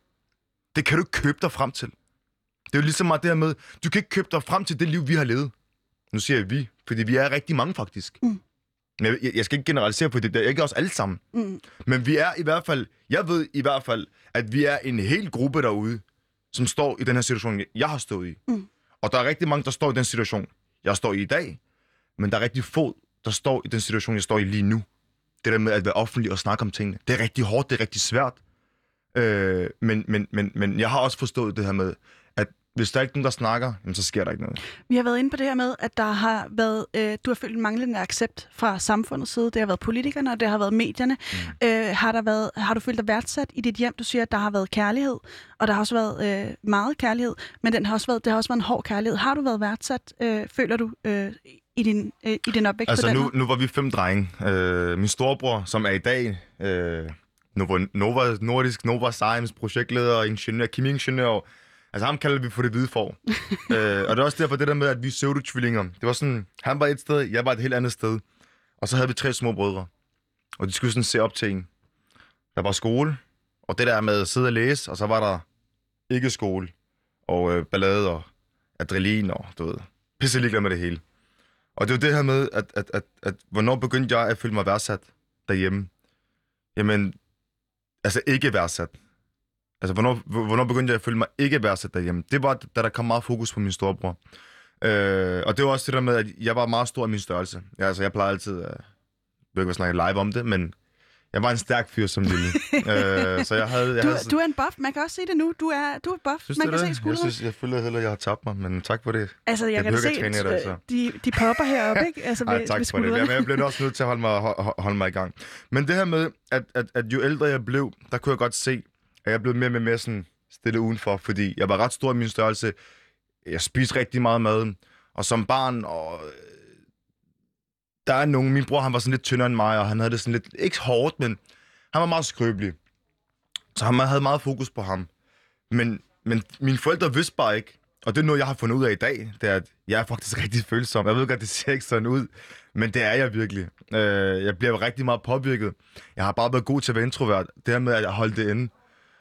Det kan du ikke købe dig frem til. Det er jo ligesom meget det her med, du kan ikke købe dig frem til det liv, vi har levet. Nu siger jeg vi, fordi vi er rigtig mange faktisk. Mm. Jeg, jeg skal ikke generalisere på det, det er ikke os alle sammen. Mm. Men vi er i hvert fald, jeg ved i hvert fald, at vi er en hel gruppe derude, som står i den her situation, jeg har stået i. Mm. Og der er rigtig mange, der står i den situation, jeg står i i dag. Men der er rigtig få, der står i den situation, jeg står i lige nu. Det der med at være offentlig og snakke om tingene. Det er rigtig hårdt, det er rigtig svært. Øh, men, men, men, men jeg har også forstået det her med, hvis der er ikke nogen, der snakker, jamen, så sker der ikke noget. Vi har været inde på det her med, at der har været, øh, du har følt en manglende accept fra samfundets side. Det har været politikerne, og det har været medierne. Mm. Øh, har, der været, har du følt dig værdsat i dit hjem? Du siger, at der har været kærlighed, og der har også været øh, meget kærlighed, men den har også været, det har også været en hård kærlighed. Har du været værdsat, øh, føler du, øh, i din, øh, i din opvækst altså, nu, nu var vi fem drenge. Øh, min storebror, som er i dag øh, Nova, Nova, Nordisk Nova Science projektleder, ingeniør, kemiingeniør, Altså ham kalder vi for det hvide får. øh, og det er også derfor det der med, at vi er pseudo-tvillinger. Det var sådan, han var et sted, jeg var et helt andet sted. Og så havde vi tre små brødre. Og de skulle sådan se op til en. Der var skole, og det der med at sidde og læse, og så var der ikke skole, og øh, ballade og adrenalin, og du ved, pisse ligeglad med det hele. Og det var det her med, at, at, at, at hvornår begyndte jeg at føle mig værdsat derhjemme? Jamen, altså ikke værdsat. Altså, hvornår, hvornår begyndte jeg at føle mig ikke værdsat derhjemme? Det var, da der kom meget fokus på min storebror. Øh, og det var også det der med, at jeg var meget stor i min størrelse. Ja, altså, jeg plejer altid... at... jeg vil ikke snakke live om det, men jeg var en stærk fyr som lille. øh, så jeg havde, jeg du, havde... du er en buff, man kan også se det nu. Du er, du er buff, synes man kan det? se skuldrene. Jeg, synes, jeg føler heller, at jeg har tabt mig, men tak for det. Altså, jeg, jeg kan se, at det, altså. de, de popper heroppe, ikke? Altså, Ej, tak for det. Jamen, jeg blev også nødt til at holde mig, holde mig i gang. Men det her med, at, at, at jo ældre jeg blev, der kunne jeg godt se, at jeg blev mere med mere sådan stille udenfor, fordi jeg var ret stor i min størrelse. Jeg spiste rigtig meget mad, og som barn, og øh, der er nogen, min bror han var sådan lidt tyndere end mig, og han havde det sådan lidt, ikke hårdt, men han var meget skrøbelig. Så han havde meget fokus på ham. Men, men mine forældre vidste bare ikke, og det er noget, jeg har fundet ud af i dag, det er, at jeg er faktisk rigtig følsom. Jeg ved godt, det ser ikke sådan ud, men det er jeg virkelig. Øh, jeg bliver rigtig meget påvirket. Jeg har bare været god til at være introvert. Det her med, at jeg holdt det inde.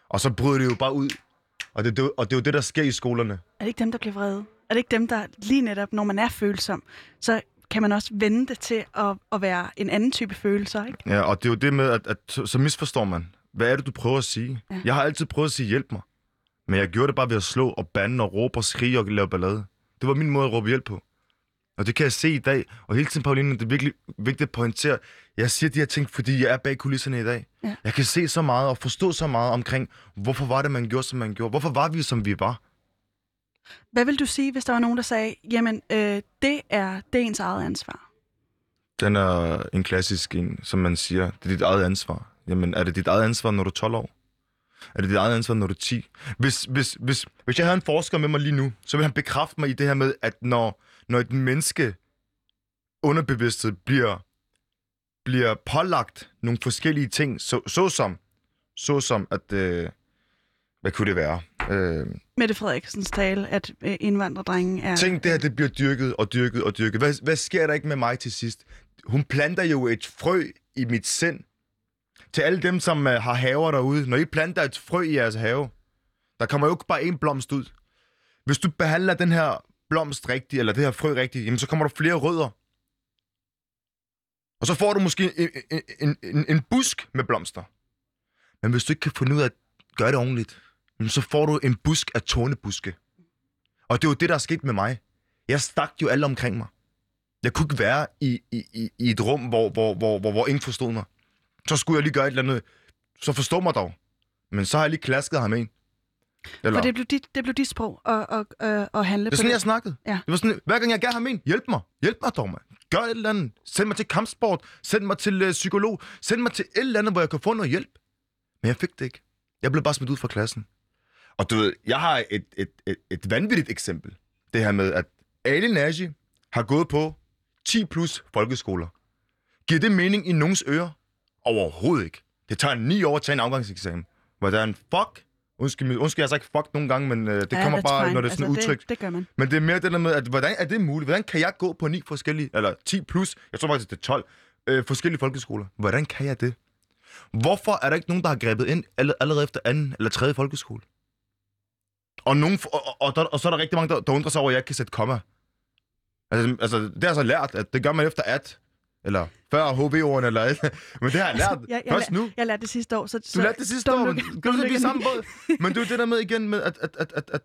Og så bryder det jo bare ud. Og det, det, og det er jo det, der sker i skolerne. Er det ikke dem, der bliver vrede? Er det ikke dem, der lige netop, når man er følsom, så kan man også vende det til at, at være en anden type følelser, ikke? Ja, og det er jo det med, at, at så, så misforstår man. Hvad er det, du prøver at sige? Ja. Jeg har altid prøvet at sige, hjælp mig. Men jeg gjorde det bare ved at slå og bande og råbe og skrige og lave ballade. Det var min måde at råbe hjælp på. Og det kan jeg se i dag. Og hele tiden, Pauline, det er virkelig vigtigt at pointere. Jeg siger de her ting, fordi jeg er bag kulisserne i dag. Ja. Jeg kan se så meget og forstå så meget omkring, hvorfor var det, man gjorde, som man gjorde. Hvorfor var vi, som vi var? Hvad vil du sige, hvis der var nogen, der sagde, jamen, øh, det, er, det er ens eget ansvar? Den er en klassisk en, som man siger, det er dit eget ansvar. Jamen, er det dit eget ansvar, når du er 12 år? Er det dit eget ansvar, når du er 10? Hvis, hvis, hvis, hvis jeg havde en forsker med mig lige nu, så ville han bekræfte mig i det her med, at når, når et menneske underbevidsthed bliver, bliver pålagt nogle forskellige ting, så, såsom, såsom at, øh, hvad kunne det være? Øh, Mette Frederiksens tale, at øh, indvandrerdrengen er... Tænk, det her det bliver dyrket og dyrket og dyrket. Hvad, hvad sker der ikke med mig til sidst? Hun planter jo et frø i mit sind. Til alle dem, som uh, har haver derude. Når I planter et frø i jeres have, der kommer jo ikke bare en blomst ud. Hvis du behandler den her blomst rigtigt, eller det her frø rigtigt, jamen så kommer der flere rødder. Og så får du måske en, en, en, en busk med blomster. Men hvis du ikke kan finde ud af at gøre det ordentligt, så får du en busk af tornebuske. Og det var det, der er sket med mig. Jeg stak jo alle omkring mig. Jeg kunne ikke være i, i, i, i et rum, hvor, hvor, hvor, hvor, hvor ingen forstod mig. Så skulle jeg lige gøre et eller andet. Så forstå mig dog. Men så har jeg lige klasket ham ind. Eller? For det blev dit, det blev dit sprog at, at, at, at handle det er sådan, på jeg snakkede. Ja. Det var sådan, hver gang jeg gav ham en, hjælp mig. Hjælp mig dog, mand. Gør et eller andet. Send mig til kampsport. Send mig til uh, psykolog. Send mig til et eller andet, hvor jeg kan få noget hjælp. Men jeg fik det ikke. Jeg blev bare smidt ud fra klassen. Og du ved, jeg har et, et, et, et vanvittigt eksempel. Det her med, at Ali Nagy har gået på 10 plus folkeskoler. Giver det mening i nogens ører? Overhovedet ikke. Det tager 9 år at tage en afgangseksamen. Hvordan fuck? Undskyld, undskyld, jeg har sagt fuck nogle gange, men øh, det Ja, kommer bare, fine. når det er sådan altså, udtrykt. Det, det gør man. Men det er mere det der med, at hvordan er det muligt? Hvordan kan jeg gå på ni forskellige, eller 10 plus, jeg tror faktisk, det er 12 øh, forskellige folkeskoler. Hvordan kan jeg det? Hvorfor er der ikke nogen, der har grebet ind all- allerede efter anden eller tredje folkeskole? Og, nogen, og, og, og, der, og så er der rigtig mange, der, der undrer sig over, at jeg ikke kan sætte komma. Altså, altså, det har jeg så lært, at det gør man efter at, eller før HV-ordene, eller et. Men det har jeg lært Jeg, jeg, først nu. Jeg lærte det sidste år. Så, Du lærte det sidste år, men don't kan du så look blive i at samme me. båd? Men det er det der med igen, med at, at, at, at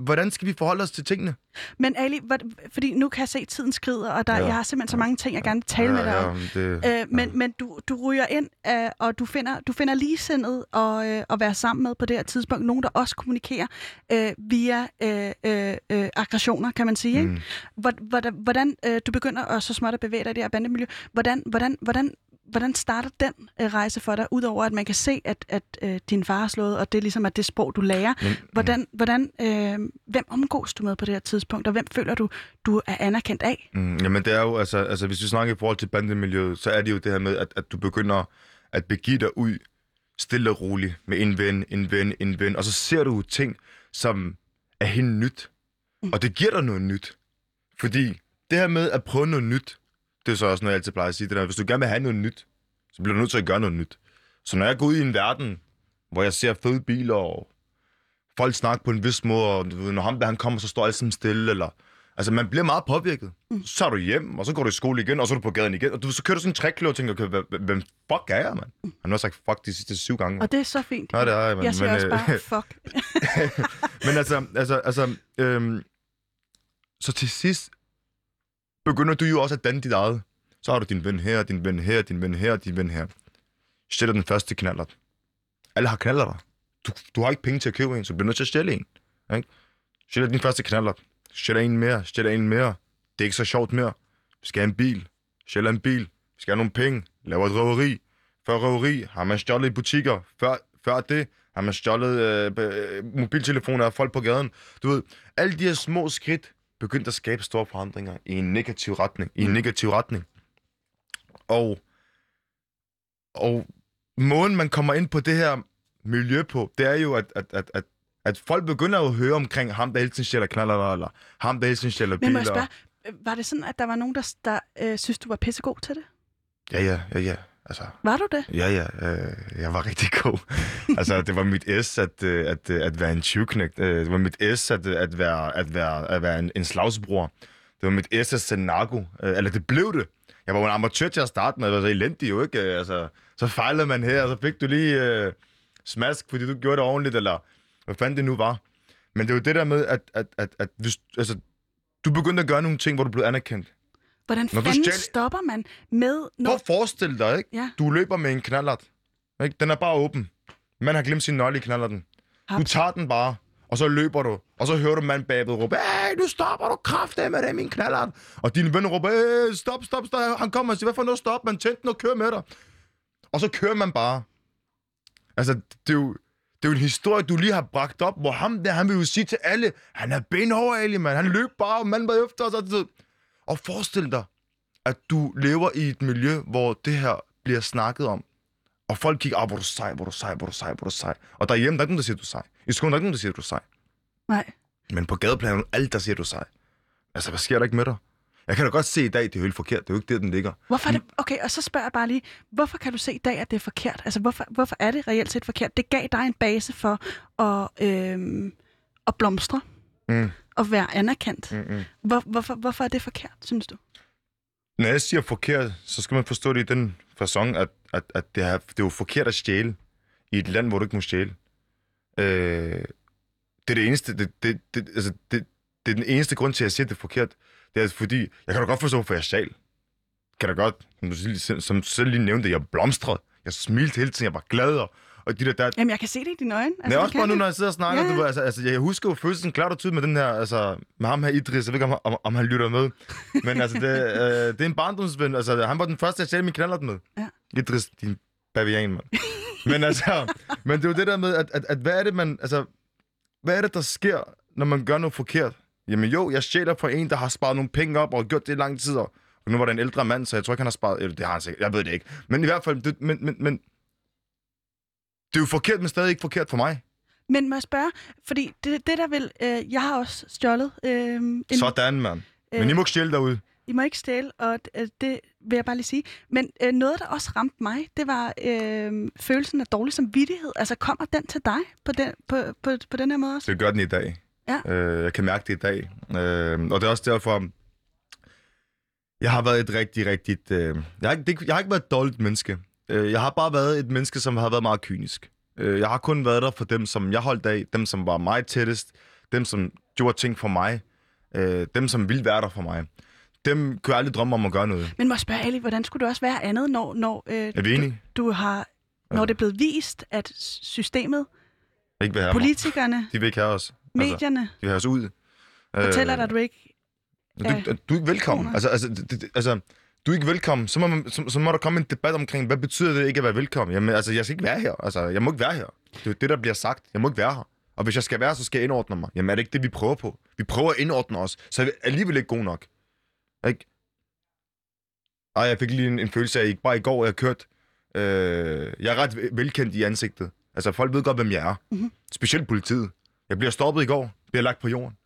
hvordan skal vi forholde os til tingene? Men Ali, hvad, fordi nu kan jeg se, at tiden skrider, og der, Ja. ja. jeg har simpelthen så mange ting, jeg gerne vil tale med dig om. det, Øh, men men du, du ryger ind, øh, og du finder, du finder ligesindet og, øh, at være sammen med på det her tidspunkt. Nogen, der også kommunikerer øh, via øh, øh, øh, aggressioner, kan man sige. Mm. Ikke? Hvor- Hvordan, hvordan øh, du begynder at så småt at bevæge dig i det her bandemiljø. Hvordan, hvordan, hvordan, hvordan starter den øh, rejse for dig, udover at man kan se, at, at øh, din far er slået, og det er ligesom at det sprog, du lærer. Men, Hvordan, hvordan, øh, hvem omgås du med på det her tidspunkt, og hvem føler du, du er anerkendt af? Mm, jamen det er jo, altså, altså hvis vi snakker i forhold til bandemiljøet, så er det jo det her med, at, at du begynder at begive dig ud stille og roligt med en ven, en ven, en ven, og så ser du ting, som er helt nyt. Mm. Og det giver dig noget nyt. Fordi det her med at prøve noget nyt, det er så også noget, jeg altid plejer at sige, det der, hvis du gerne vil have noget nyt, så bliver du nødt til at gøre noget nyt. Så når jeg går ud i en verden, hvor jeg ser fede biler, og folk snakker på en vis måde, og når ham der han kommer, så står alt sammen stille, eller... Altså, man bliver meget påvirket. Mm. Så er du hjem, og så går du i skole igen, og så er du på gaden igen. Og du, så kører du sådan en trækløv og tænker, okay, hvem, fuck er jeg, mand? Han har sagt fuck de sidste syv gange. Og det er så fint. Ja, det er jeg, mand. jeg siger Men, også øh, bare, fuck. Men altså, altså, altså øhm, så til sidst begynder du jo også at danne dit eget. Så har du din ven her, din ven her, din ven her, din ven her. Stjæler den første knallert. Alle har knallert. Du, du har ikke penge til at købe en, så du nødt til at stjæle en. Ikke? Stjæler din første knallert. Stjæler en mere, stjæler en mere. Det er ikke så sjovt mere. Vi skal have en bil. Stjæler en bil. Vi skal have nogle penge. Laver et røveri. Før røveri har man stjålet i butikker. Før, før det har man stjålet øh, øh mobiltelefoner af folk på gaden. Du ved, alle de her små skridt begyndte at skabe store forandringer i en negativ retning. I en negativ retning. Og, og måden, man kommer ind på det her miljø på, det er jo, at, at, at, at, at folk begynder at høre omkring ham, der hele tiden stjæler knaller, eller ham, der hele tiden stjæler Men biler. må jeg spørge, øh, var det sådan, at der var nogen, der, der øh, synes, du var pissegod til det? Ja, ja, ja, ja. Altså, Var du det? ja, ja. Øh, jeg var rigtig god. altså, det var mit S at, øh, at, øh, at være en tyvknægt. Øh, Det var mit S at, øh, at være, at være, at være en, en slagsbror. Det var mit S at sende narko. Øh, Eller det blev det. Jeg var jo en amatør til at starte med. Jeg var så elendig jo, ikke? Øh, Altså, så fejlede man her, og så fik du lige øh, smask, fordi du gjorde det ordentligt, eller hvad fanden det nu var. Men det er jo det der med, at, at, at, at hvis, altså, du begyndte at gøre nogle ting, hvor du blev anerkendt. Hvordan Når fanden stjæl- stopper man med... Prøv Når... at forestille dig, ikke? Ja. Du løber med en knallert. Ikke? Den er bare åben. Man har glemt sin nøgle i knallerten. Du tager den bare, og så løber du. Og så hører du mand bagved råbe, "Ah, hey, nu stopper du kraftigt med det, min knallert. Og dine venner råber, hey, stop, stop, stop. Han kommer og siger, hvad for noget stop, man tændte den og kører med dig. Og så kører man bare. Altså, det er jo, det er jo en historie, du lige har bragt op, hvor ham der, han vil jo sige til alle, han er benhård, Ali, mand. Han løb bare, og manden var efter os. Og, og forestil dig, at du lever i et miljø, hvor det her bliver snakket om. Og folk kigger, ah, hvor du sej, hvor du sej, hvor du sej, hvor du sej. Og derhjemme, der er ikke nogen, der siger, du er sej. I skolen, der er ikke nogen, der siger, du er sej. Nej. Men på gadeplanen, alt der siger, du er sej. Altså, hvad sker der ikke med dig? Jeg kan da godt se i dag, det er jo helt forkert. Det er jo ikke der, den ligger. Hvorfor er det... Okay, og så spørger jeg bare lige, hvorfor kan du se i dag, at det er forkert? Altså, hvorfor, hvorfor er det reelt set forkert? Det gav dig en base for at, øhm, at blomstre Mm. Og være anerkendt. Mm, mm. Hvor, hvorfor, hvorfor er det forkert, synes du? Når jeg siger forkert, så skal man forstå det i den fasong, at, at, at det, er, det er jo forkert at stjæle i et land, hvor du ikke må stjæle. Øh, det er det eneste, det, det, det, altså, det, det er den eneste grund til, at jeg siger, at det er forkert. Det er fordi, jeg kan da godt forstå, hvorfor jeg stjal. Kan da godt, som du selv, som du selv lige nævnte, jeg blomstrede. Jeg smilte hele tiden, jeg var glad, og, og de der, der Jamen, jeg kan se det i dine øjne. Altså, det også bare nu, når jeg sidder og snakker, Ja, ja, ja. Du, ved, altså, altså, jeg husker jo følelsen klart og tydeligt med den her, altså, med ham her Idris, jeg ved ikke, om, om, om han lytter med, men altså, det, øh, det er en barndomsven, altså, han var den første, jeg stjal min knallert med. Ja. Idris, din bavian, mand. men altså, men det er jo det der med, at, at, at hvad er det, man, altså, hvad er det, der sker, når man gør noget forkert? Jamen jo, jeg stjæler fra en, der har sparet nogle penge op og gjort det i lang tid, og og nu var det en ældre mand, så jeg tror ikke, han har sparet, eller det har han sikkert, jeg ved det ikke. Men i hvert fald, det, men, men, men, det er jo forkert, men stadig ikke forkert for mig. Men må jeg spørge, fordi det, det der vil... Øh, jeg har også stjålet... Øh, en, Sådan, mand. Men I må ikke stjæle derude. I må ikke stjæle, og øh, det vil jeg bare lige sige. Men øh, noget, der også ramte mig, det var øh, følelsen af dårlig samvittighed. Altså, kommer den til dig på den, på, på, på den her måde også? Det gør den i dag. Ja. Øh, jeg kan mærke det i dag. Øh, og det er også derfor, jeg har været et rigtig, rigtigt... Øh, jeg, har, ikke- det, jeg har ikke været et dårligt menneske. Øh, jeg har bare været et menneske, som har været meget kynisk. Øh, jeg har kun været der for dem, som jeg holdt af, dem, som var mig tættest, dem, som gjorde ting for mig, øh, dem, som ville være der for mig. Dem kunne jeg aldrig drømme om at gøre noget. Men må jeg spørge, Ali, hvordan skulle det også være andet, når, når, øh, Er vi du, du har, når det er blevet vist, at systemet, Ikke vil have mig. politikerne, De vil ikke have os. Altså, medierne de vil have os ud. fortæller Øh, dig, at du ikke... Du, du, du er ikke velkommen. Altså, altså, det, det, altså, du er ikke velkommen. Så må, man, så, så må der komme en debat omkring, hvad betyder det ikke at være velkommen? Jamen, altså, jeg skal ikke være her. Altså, jeg må ikke være her. Det er det, der bliver sagt. Jeg må ikke være her. Og hvis jeg skal være, så skal jeg indordne mig. Jamen, er det ikke det, vi prøver på? Vi prøver at indordne os, så er vi alligevel ikke gode nok. Ikke? Ej, jeg fik lige en, en følelse af, at bare i går, jeg kørt... Øh, jeg er ret velkendt i ansigtet. Altså, folk ved godt, hvem jeg er. Mhm. Specielt politiet. Jeg bliver stoppet i går. Bliver lagt på jorden.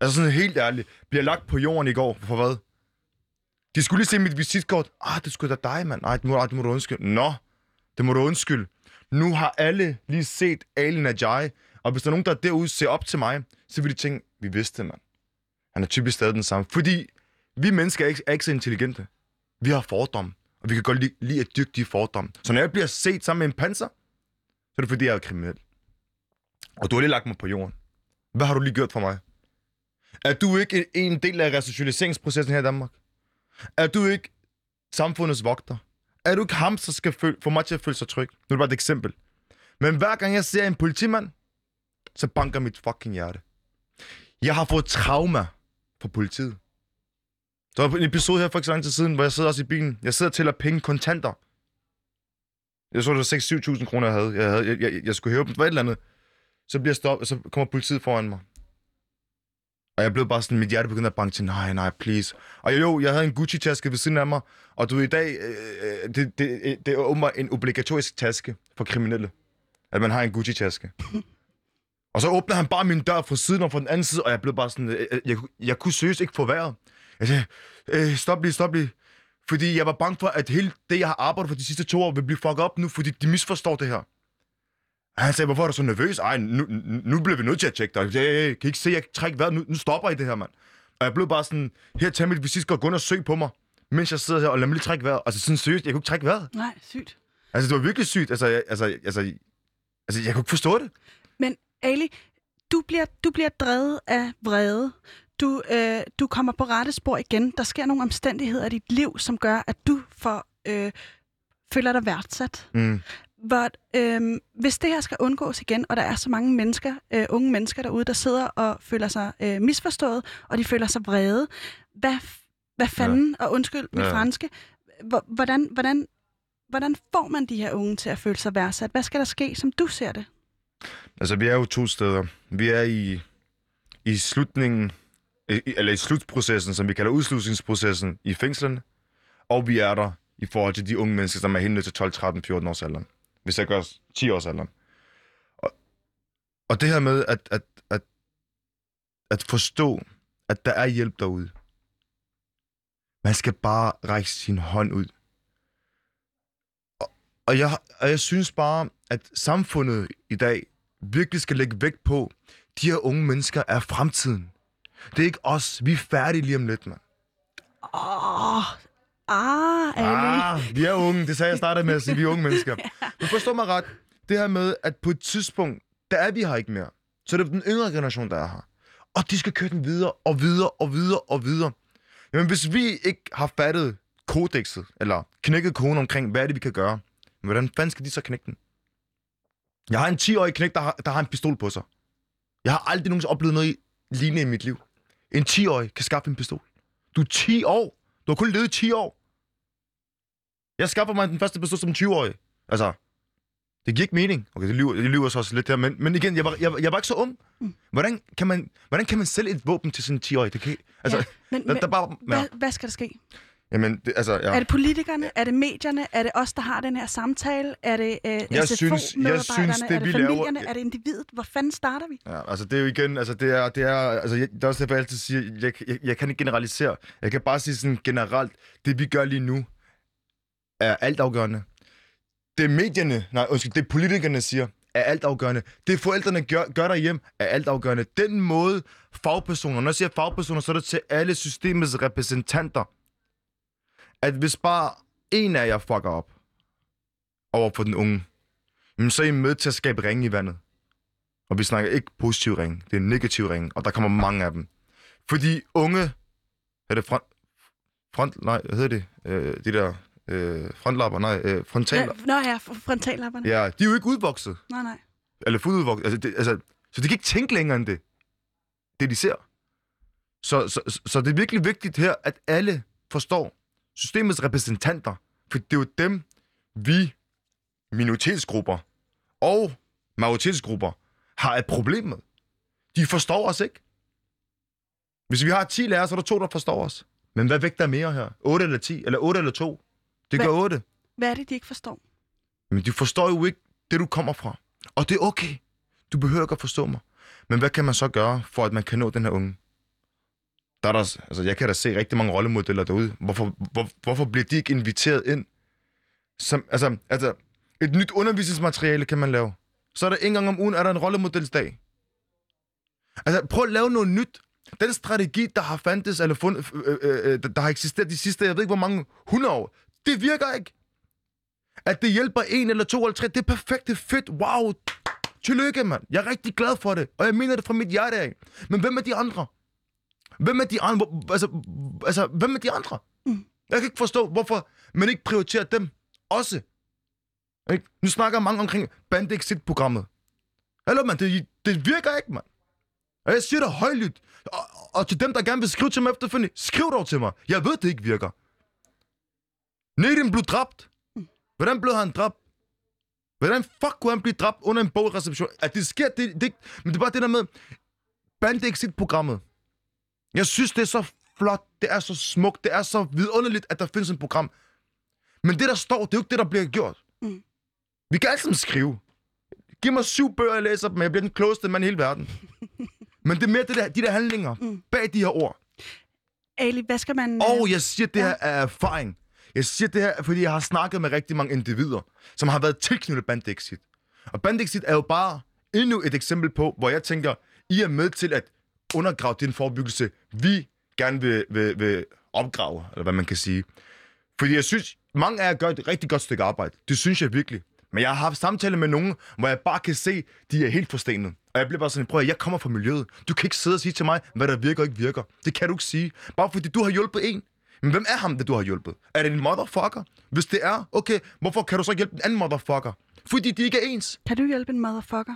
Altså sådan helt ærligt. Bliver lagt på jorden i går. For hvad? De skulle lige se mit visitkort. Ah, det skulle da dig, mand. Nej, det må, ah, det må du undskylde. Nå, det må du undskylde. Nu har alle lige set Ali Najai, og hvis der er nogen, der derude ser op til mig, så vil de tænke, vi vidste det, mand. Han er typisk stadig den samme. Fordi vi mennesker er ikke, er ikke så intelligente. Vi har fordomme, og vi kan godt lide, lide at dyrke de fordomme. Så når jeg bliver set sammen med en panser, så er det fordi, jeg er kriminel. Og du har lige lagt mig på jorden. Hvad har du lige gjort for mig? Er du ikke en del af resocialiseringsprocessen her i Danmark? Er du ikke samfundets vogter? Er du ikke ham, der skal føle, få mig til at føle sig tryg? Nu er det bare et eksempel. Men hver gang jeg ser en politimand, så banker mit fucking hjerte. Jeg har fået trauma fra politiet. Der var en episode her for ikke så lang tid siden, hvor jeg sidder også i bilen. Jeg sidder og tæller penge kontanter. Jeg så, det var 6-7.000 kroner, jeg havde. Jeg, havde jeg, jeg, jeg skulle hæve dem. Det var et eller andet. Så bliver stop, stoppet, så kommer politiet foran mig. Og jeg blev bare sådan, mit hjerte begyndte at banke til, nej, nej, please. Og jo, jeg havde en Gucci-taske ved siden af mig, og du ved, i dag, øh, det, det, det er åbenbart en obligatorisk taske for kriminelle, at man har en Gucci-taske. og så åbner han bare min dør fra siden og fra den anden side, og jeg blev bare sådan, øh, jeg, jeg, jeg kunne seriøst ikke få vejret. Jeg sagde, øh, stop lige, stop lige. Fordi jeg var bange for, at hele det, jeg har arbejdet for de sidste to år, vil blive fucket op nu, fordi de misforstår det her. Han sagde, hvorfor er du så nervøs? Ej, nu, nu, bliver vi nødt til at tjekke dig. Jeg sagde, "Hey, kan I ikke se, jeg trækker vejret? Nu, nu stopper I det her, mand. Og jeg blev bare sådan, her tag mit visit, og gå ind og søg på mig, mens jeg sidder her, og lad mig lige trække vejret. Altså sådan seriøst, jeg kunne ikke trække vejret. Nej, sygt. Altså, det var virkelig sygt. Altså, jeg, altså, altså, altså, jeg kunne ikke forstå det. Men Ali, du bliver, du bliver drevet af vrede. Du, øh, du kommer på rette spor igen. Der sker nogle omstændigheder i dit liv, som gør, at du får øh, føler dig værdsat. Mm. Hvor, øhm, hvis det her skal undgås igen, og der er så mange mennesker, øh, unge mennesker derude, der sidder og føler sig øh, misforstået, og de føler sig vrede, hvad, hvad fanden, ja. og undskyld mit Ja. franske, hvor- hvordan, hvordan, hvordan får man de her unge til at føle sig værdsat? Hvad skal der ske, som du ser det? Altså, vi er jo to steder. Vi er i, i slutningen, i- eller i slutprocessen, som vi kalder udslusningsprocessen i fængslerne, og vi er der i forhold til de unge mennesker, som er ned til 12, 13, 14 års alderen. Hvis jeg gør 10 års alderen. Og, og det her med at, at, at, at forstå, at der er hjælp derude. Man skal bare række sin hånd ud. Og, og, jeg, og jeg synes bare, at samfundet i dag virkelig skal lægge vægt på, de her unge mennesker er fremtiden. Det er ikke os. Vi er færdige lige om lidt, mand. Åh, ah. Ah, vi er unge. Det sagde jeg startede med at sige, vi er unge mennesker. Men forstå mig ret. Det her med, at på et tidspunkt, der er vi her ikke mere. Så det er den yngre generation, der er her. Og de skal køre den videre og videre og videre og videre. Jamen, hvis vi ikke har fattet kodexet, eller knækket koden omkring, hvad er det, vi kan gøre, hvordan fanden skal de så knække den? Jeg har en 10-årig knæk, der har, der har en pistol på sig. Jeg har aldrig nogensinde oplevet noget lignende i mit liv. En 10-årig kan skaffe en pistol. Du er 10 år. Du har kun levet i 10 år. Jeg skaffer mig den første pistol som 20-årig. Altså, det giver ikke mening. Okay, det lyver, det lyver så også lidt der, men, men igen, jeg var, jeg, jeg var ikke så ung. Hvordan kan man, hvordan kan man sælge et våben til sådan en 10-årig? Det kan, altså, Ja, men, der, der bare, ja. hvad, hvad skal der ske? Jamen, det, altså, ja. Er det politikerne? Er det medierne? Er det os, der har den her samtale? Er det øh, Jeg synes- jeg synes, det, er det vi laver- familierne? Er det individet? Hvor fanden starter vi? Ja, altså det er jo igen, altså det er, det er, altså jeg, det er også derfor, jeg altid siger, jeg, jeg, jeg kan ikke generalisere. Jeg kan bare sige sådan generelt, det vi gør lige nu, er altafgørende. Det medierne, nej undskyld, det politikerne siger, er altafgørende. Det forældrene gør, gør derhjemme, er altafgørende. Den måde fagpersoner, når jeg siger fagpersoner, så er det til alle systemets repræsentanter. At hvis bare en af jer fucker op over for den unge, jamen, så er I med til at skabe ringe i vandet. Og vi snakker ikke positiv ring, det er en negativ ring, og der kommer mange af dem. Fordi unge, er det front, front nej, hvad hedder det, øh, de der øh, frontlapper, nej, øh, frontal, Ja, nå ja, fr- frontallapperne. ja, de er jo ikke udvokset, Nej, nej. eller fuldt udvokset, altså, det, altså, så de kan ikke tænke længere end det, det de ser. Så, så, så, så det er virkelig vigtigt her, at alle forstår systemets repræsentanter, for det er jo dem, vi, minoritetsgrupper og majoritetsgrupper, har et problem med. De forstår os ikke. Hvis vi har 10 lærere, så er der to, der forstår os. Men hvad vægter mere her? 8 eller 10? Eller 8 eller 2? Det gør Hvad- 8. Hvad er det, de ikke forstår? Men de forstår jo ikke det, du kommer fra. Og det er okay. Du behøver ikke at forstå mig. Men hvad kan man så gøre, for at man kan nå den her unge? Der er der, altså jeg kan da se rigtig mange rollemodeller derude. Hvorfor, hvor, hvorfor bliver de ikke inviteret ind? Som, altså, altså, et nyt undervisningsmateriale kan man lave. Så er der en gang om ugen, er der en rollemodelsdag. Altså, prøv at lave noget nyt. Den strategi, der har fandtes, eller fundet, øh, øh, øh, der har eksisteret de sidste, jeg ved ikke hvor mange hundrede år, det virker ikke. At det hjælper en eller to eller tre, det er perfekt, det er fedt, wow. Tillykke, mand. Jeg er rigtig glad for det, og jeg mener det fra mit hjerte af. Men hvem er de andre? Hvem er de andre? Altså, altså hvem er de andre? Mm. Jeg kan ikke forstå, hvorfor man ikke prioriterer dem også. Ikke? Nu snakker mange omkring Bandexit-programmet. Hallo, mand, det, det virker ikke, mand. Og jeg siger det højlydt. Og, og til dem, der gerne vil skrive til mig efterfølgende, skriv dog til mig. Jeg ved, det ikke virker. Nedim blev dræbt. Hvordan blev han dræbt? Hvordan fuck kunne han blive dræbt under en bogreception? At det sker, det, det, men det er bare det der med Bandexit-programmet. Jeg synes, det er så flot, det er så smukt, det er så vidunderligt, at der findes et program. Men det, der står, det er jo ikke det, der bliver gjort. Mm. Vi kan sammen skrive. Giv mig syv bøger, jeg læser dem, jeg bliver den klogeste mand i hele verden. Men det er mere det der, de der handlinger Mm. bag de her ord. Ali, hvad skal man... Og jeg siger det Ja. her af erfaring. Jeg siger det her, fordi jeg har snakket med rigtig mange individer, som har været tilknyttet Bandexit. Og Bandexit er jo bare endnu et eksempel på, hvor jeg tænker, I er med til at undergrave den forebyggelse, vi gerne vil, vil, vil opgrave, eller hvad man kan sige. Fordi jeg synes, mange af jer gør et rigtig godt stykke arbejde. Det synes jeg virkelig. Men jeg har haft samtaler med nogen, hvor jeg bare kan se, de er helt forstenet. Og jeg bliver bare sådan, prøv at jeg kommer fra miljøet. Du kan ikke sidde og sige til mig, hvad der virker og ikke virker. Det kan du ikke sige. Bare fordi du har hjulpet en. Men hvem er ham, det du har hjulpet? Er det en motherfucker? Hvis det er, okay, hvorfor kan du så hjælpe en anden motherfucker? Fordi de ikke er ens. Kan du hjælpe en motherfucker?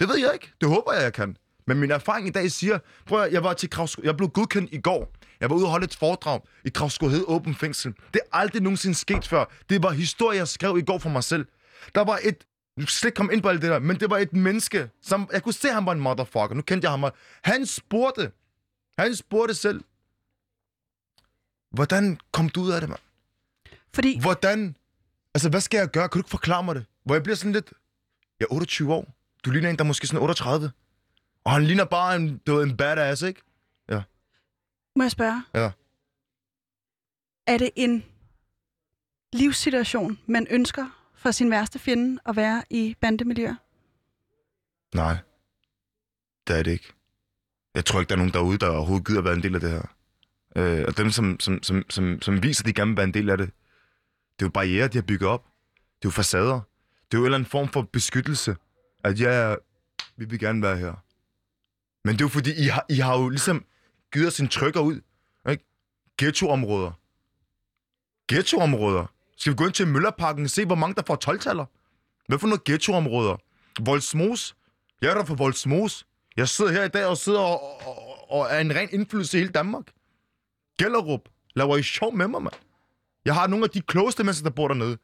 Det ved jeg ikke. Det håber jeg, jeg kan. Men min erfaring i dag siger, prøv at, jeg var til Kravsko, jeg blev godkendt i går. Jeg var ude og holde et foredrag i Kravskohed Åben Fængsel. Det er aldrig nogensinde sket før. Det var historie, jeg skrev i går for mig selv. Der var et nu skal ikke komme ind på alt det der, men det var et menneske, som... Jeg kunne se, at han var en motherfucker. Nu kendte jeg ham. Han spurgte. Han spurgte selv. Hvordan kom du ud af det, mand? Fordi Hvordan? Altså, hvad skal jeg gøre? Kan du ikke forklare mig det? Hvor jeg bliver sådan lidt... Jeg er 28 år. Du ligner en, der er måske sådan 38. Og han ligner bare en, du ved, en badass, ikke? må jeg spørge, Ja. er det en livssituation, man ønsker for sin værste fjende at være i bandemiljøer? Nej. Det er det ikke. Jeg tror ikke, der er nogen derude, der overhovedet gider at være en del af det her. Øh, og dem, som, som, som, som, som viser, at de gerne vil være en del af det, det er jo barriere, de har bygget op. Det er jo facader. Det er jo en eller anden form for beskyttelse. At ja, vi vil gerne være her. Men det er jo fordi, I har, I har jo ligesom givet os en trykker ud. Ikke? Ghettoområder. Ghettoområder. Skal vi gå ind til Møllerparken og se, hvor mange der får 12-taller? Hvad for noget ghettoområder? Voldsmos? Jeg er der for Voldsmos. Jeg sidder her i dag og sidder og, og, og er en ren indflydelse i hele Danmark. Gellerup. Laver I sjov med mig, mand? Jeg har nogle af de klogeste mennesker, der bor dernede.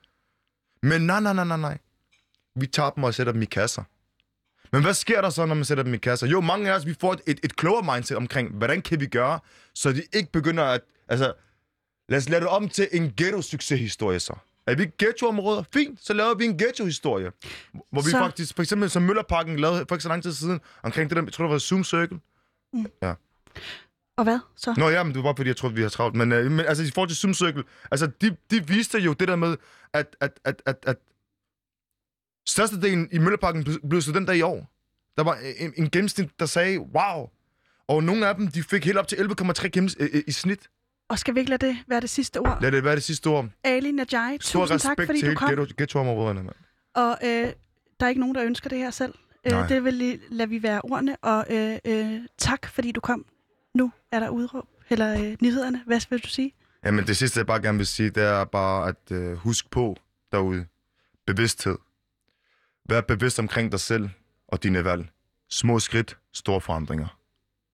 Men nej, nej, nej, nej, nej. Vi tager dem og sætter dem i kasser. Men hvad sker der så, når man sætter dem i kasser? Jo, mange af os, vi får et, et, et klogere mindset omkring, hvordan kan vi gøre, så de ikke begynder at... Altså, lad os lade det om til en ghetto-succeshistorie så. Er vi ghettoområder? Fint, så laver vi en ghetto-historie. Hvor vi Så- faktisk, for eksempel som Møllerparken lavede for ikke så lang tid siden, omkring det der, jeg tror det var Zoom Circle. Og hvad så? Nå ja, men det var bare fordi, jeg troede, vi har travlt. Men, øh, men altså, i forhold til Circle, altså, de, de viste jo det der med, at, at, at, at, at størstedelen i Mølleparken blev- blev studenter i år. Der var en, en gennemsnit, der sagde, wow. Og nogle af dem, de fik helt op til 11,3 gennems- øh, øh, i snit. Og skal vi ikke lade det være det sidste ord? Lad det være det sidste ord. Ali Najai, Stor tusind tak, respekt fordi til du kom. ghetto, ghettoområderne, mand. Og øh, der er ikke nogen, der ønsker det her selv. Øh, det vil lade vi være ordene. Og øh, øh, tak, fordi du kom. Nu er der udråb. Eller øh, nyhederne. Hvad vil du sige? Jamen, det sidste, jeg bare gerne vil sige, det er bare at øh, husk på derude. Bevidsthed. Vær bevidst omkring dig selv og dine valg. Små skridt, store forandringer.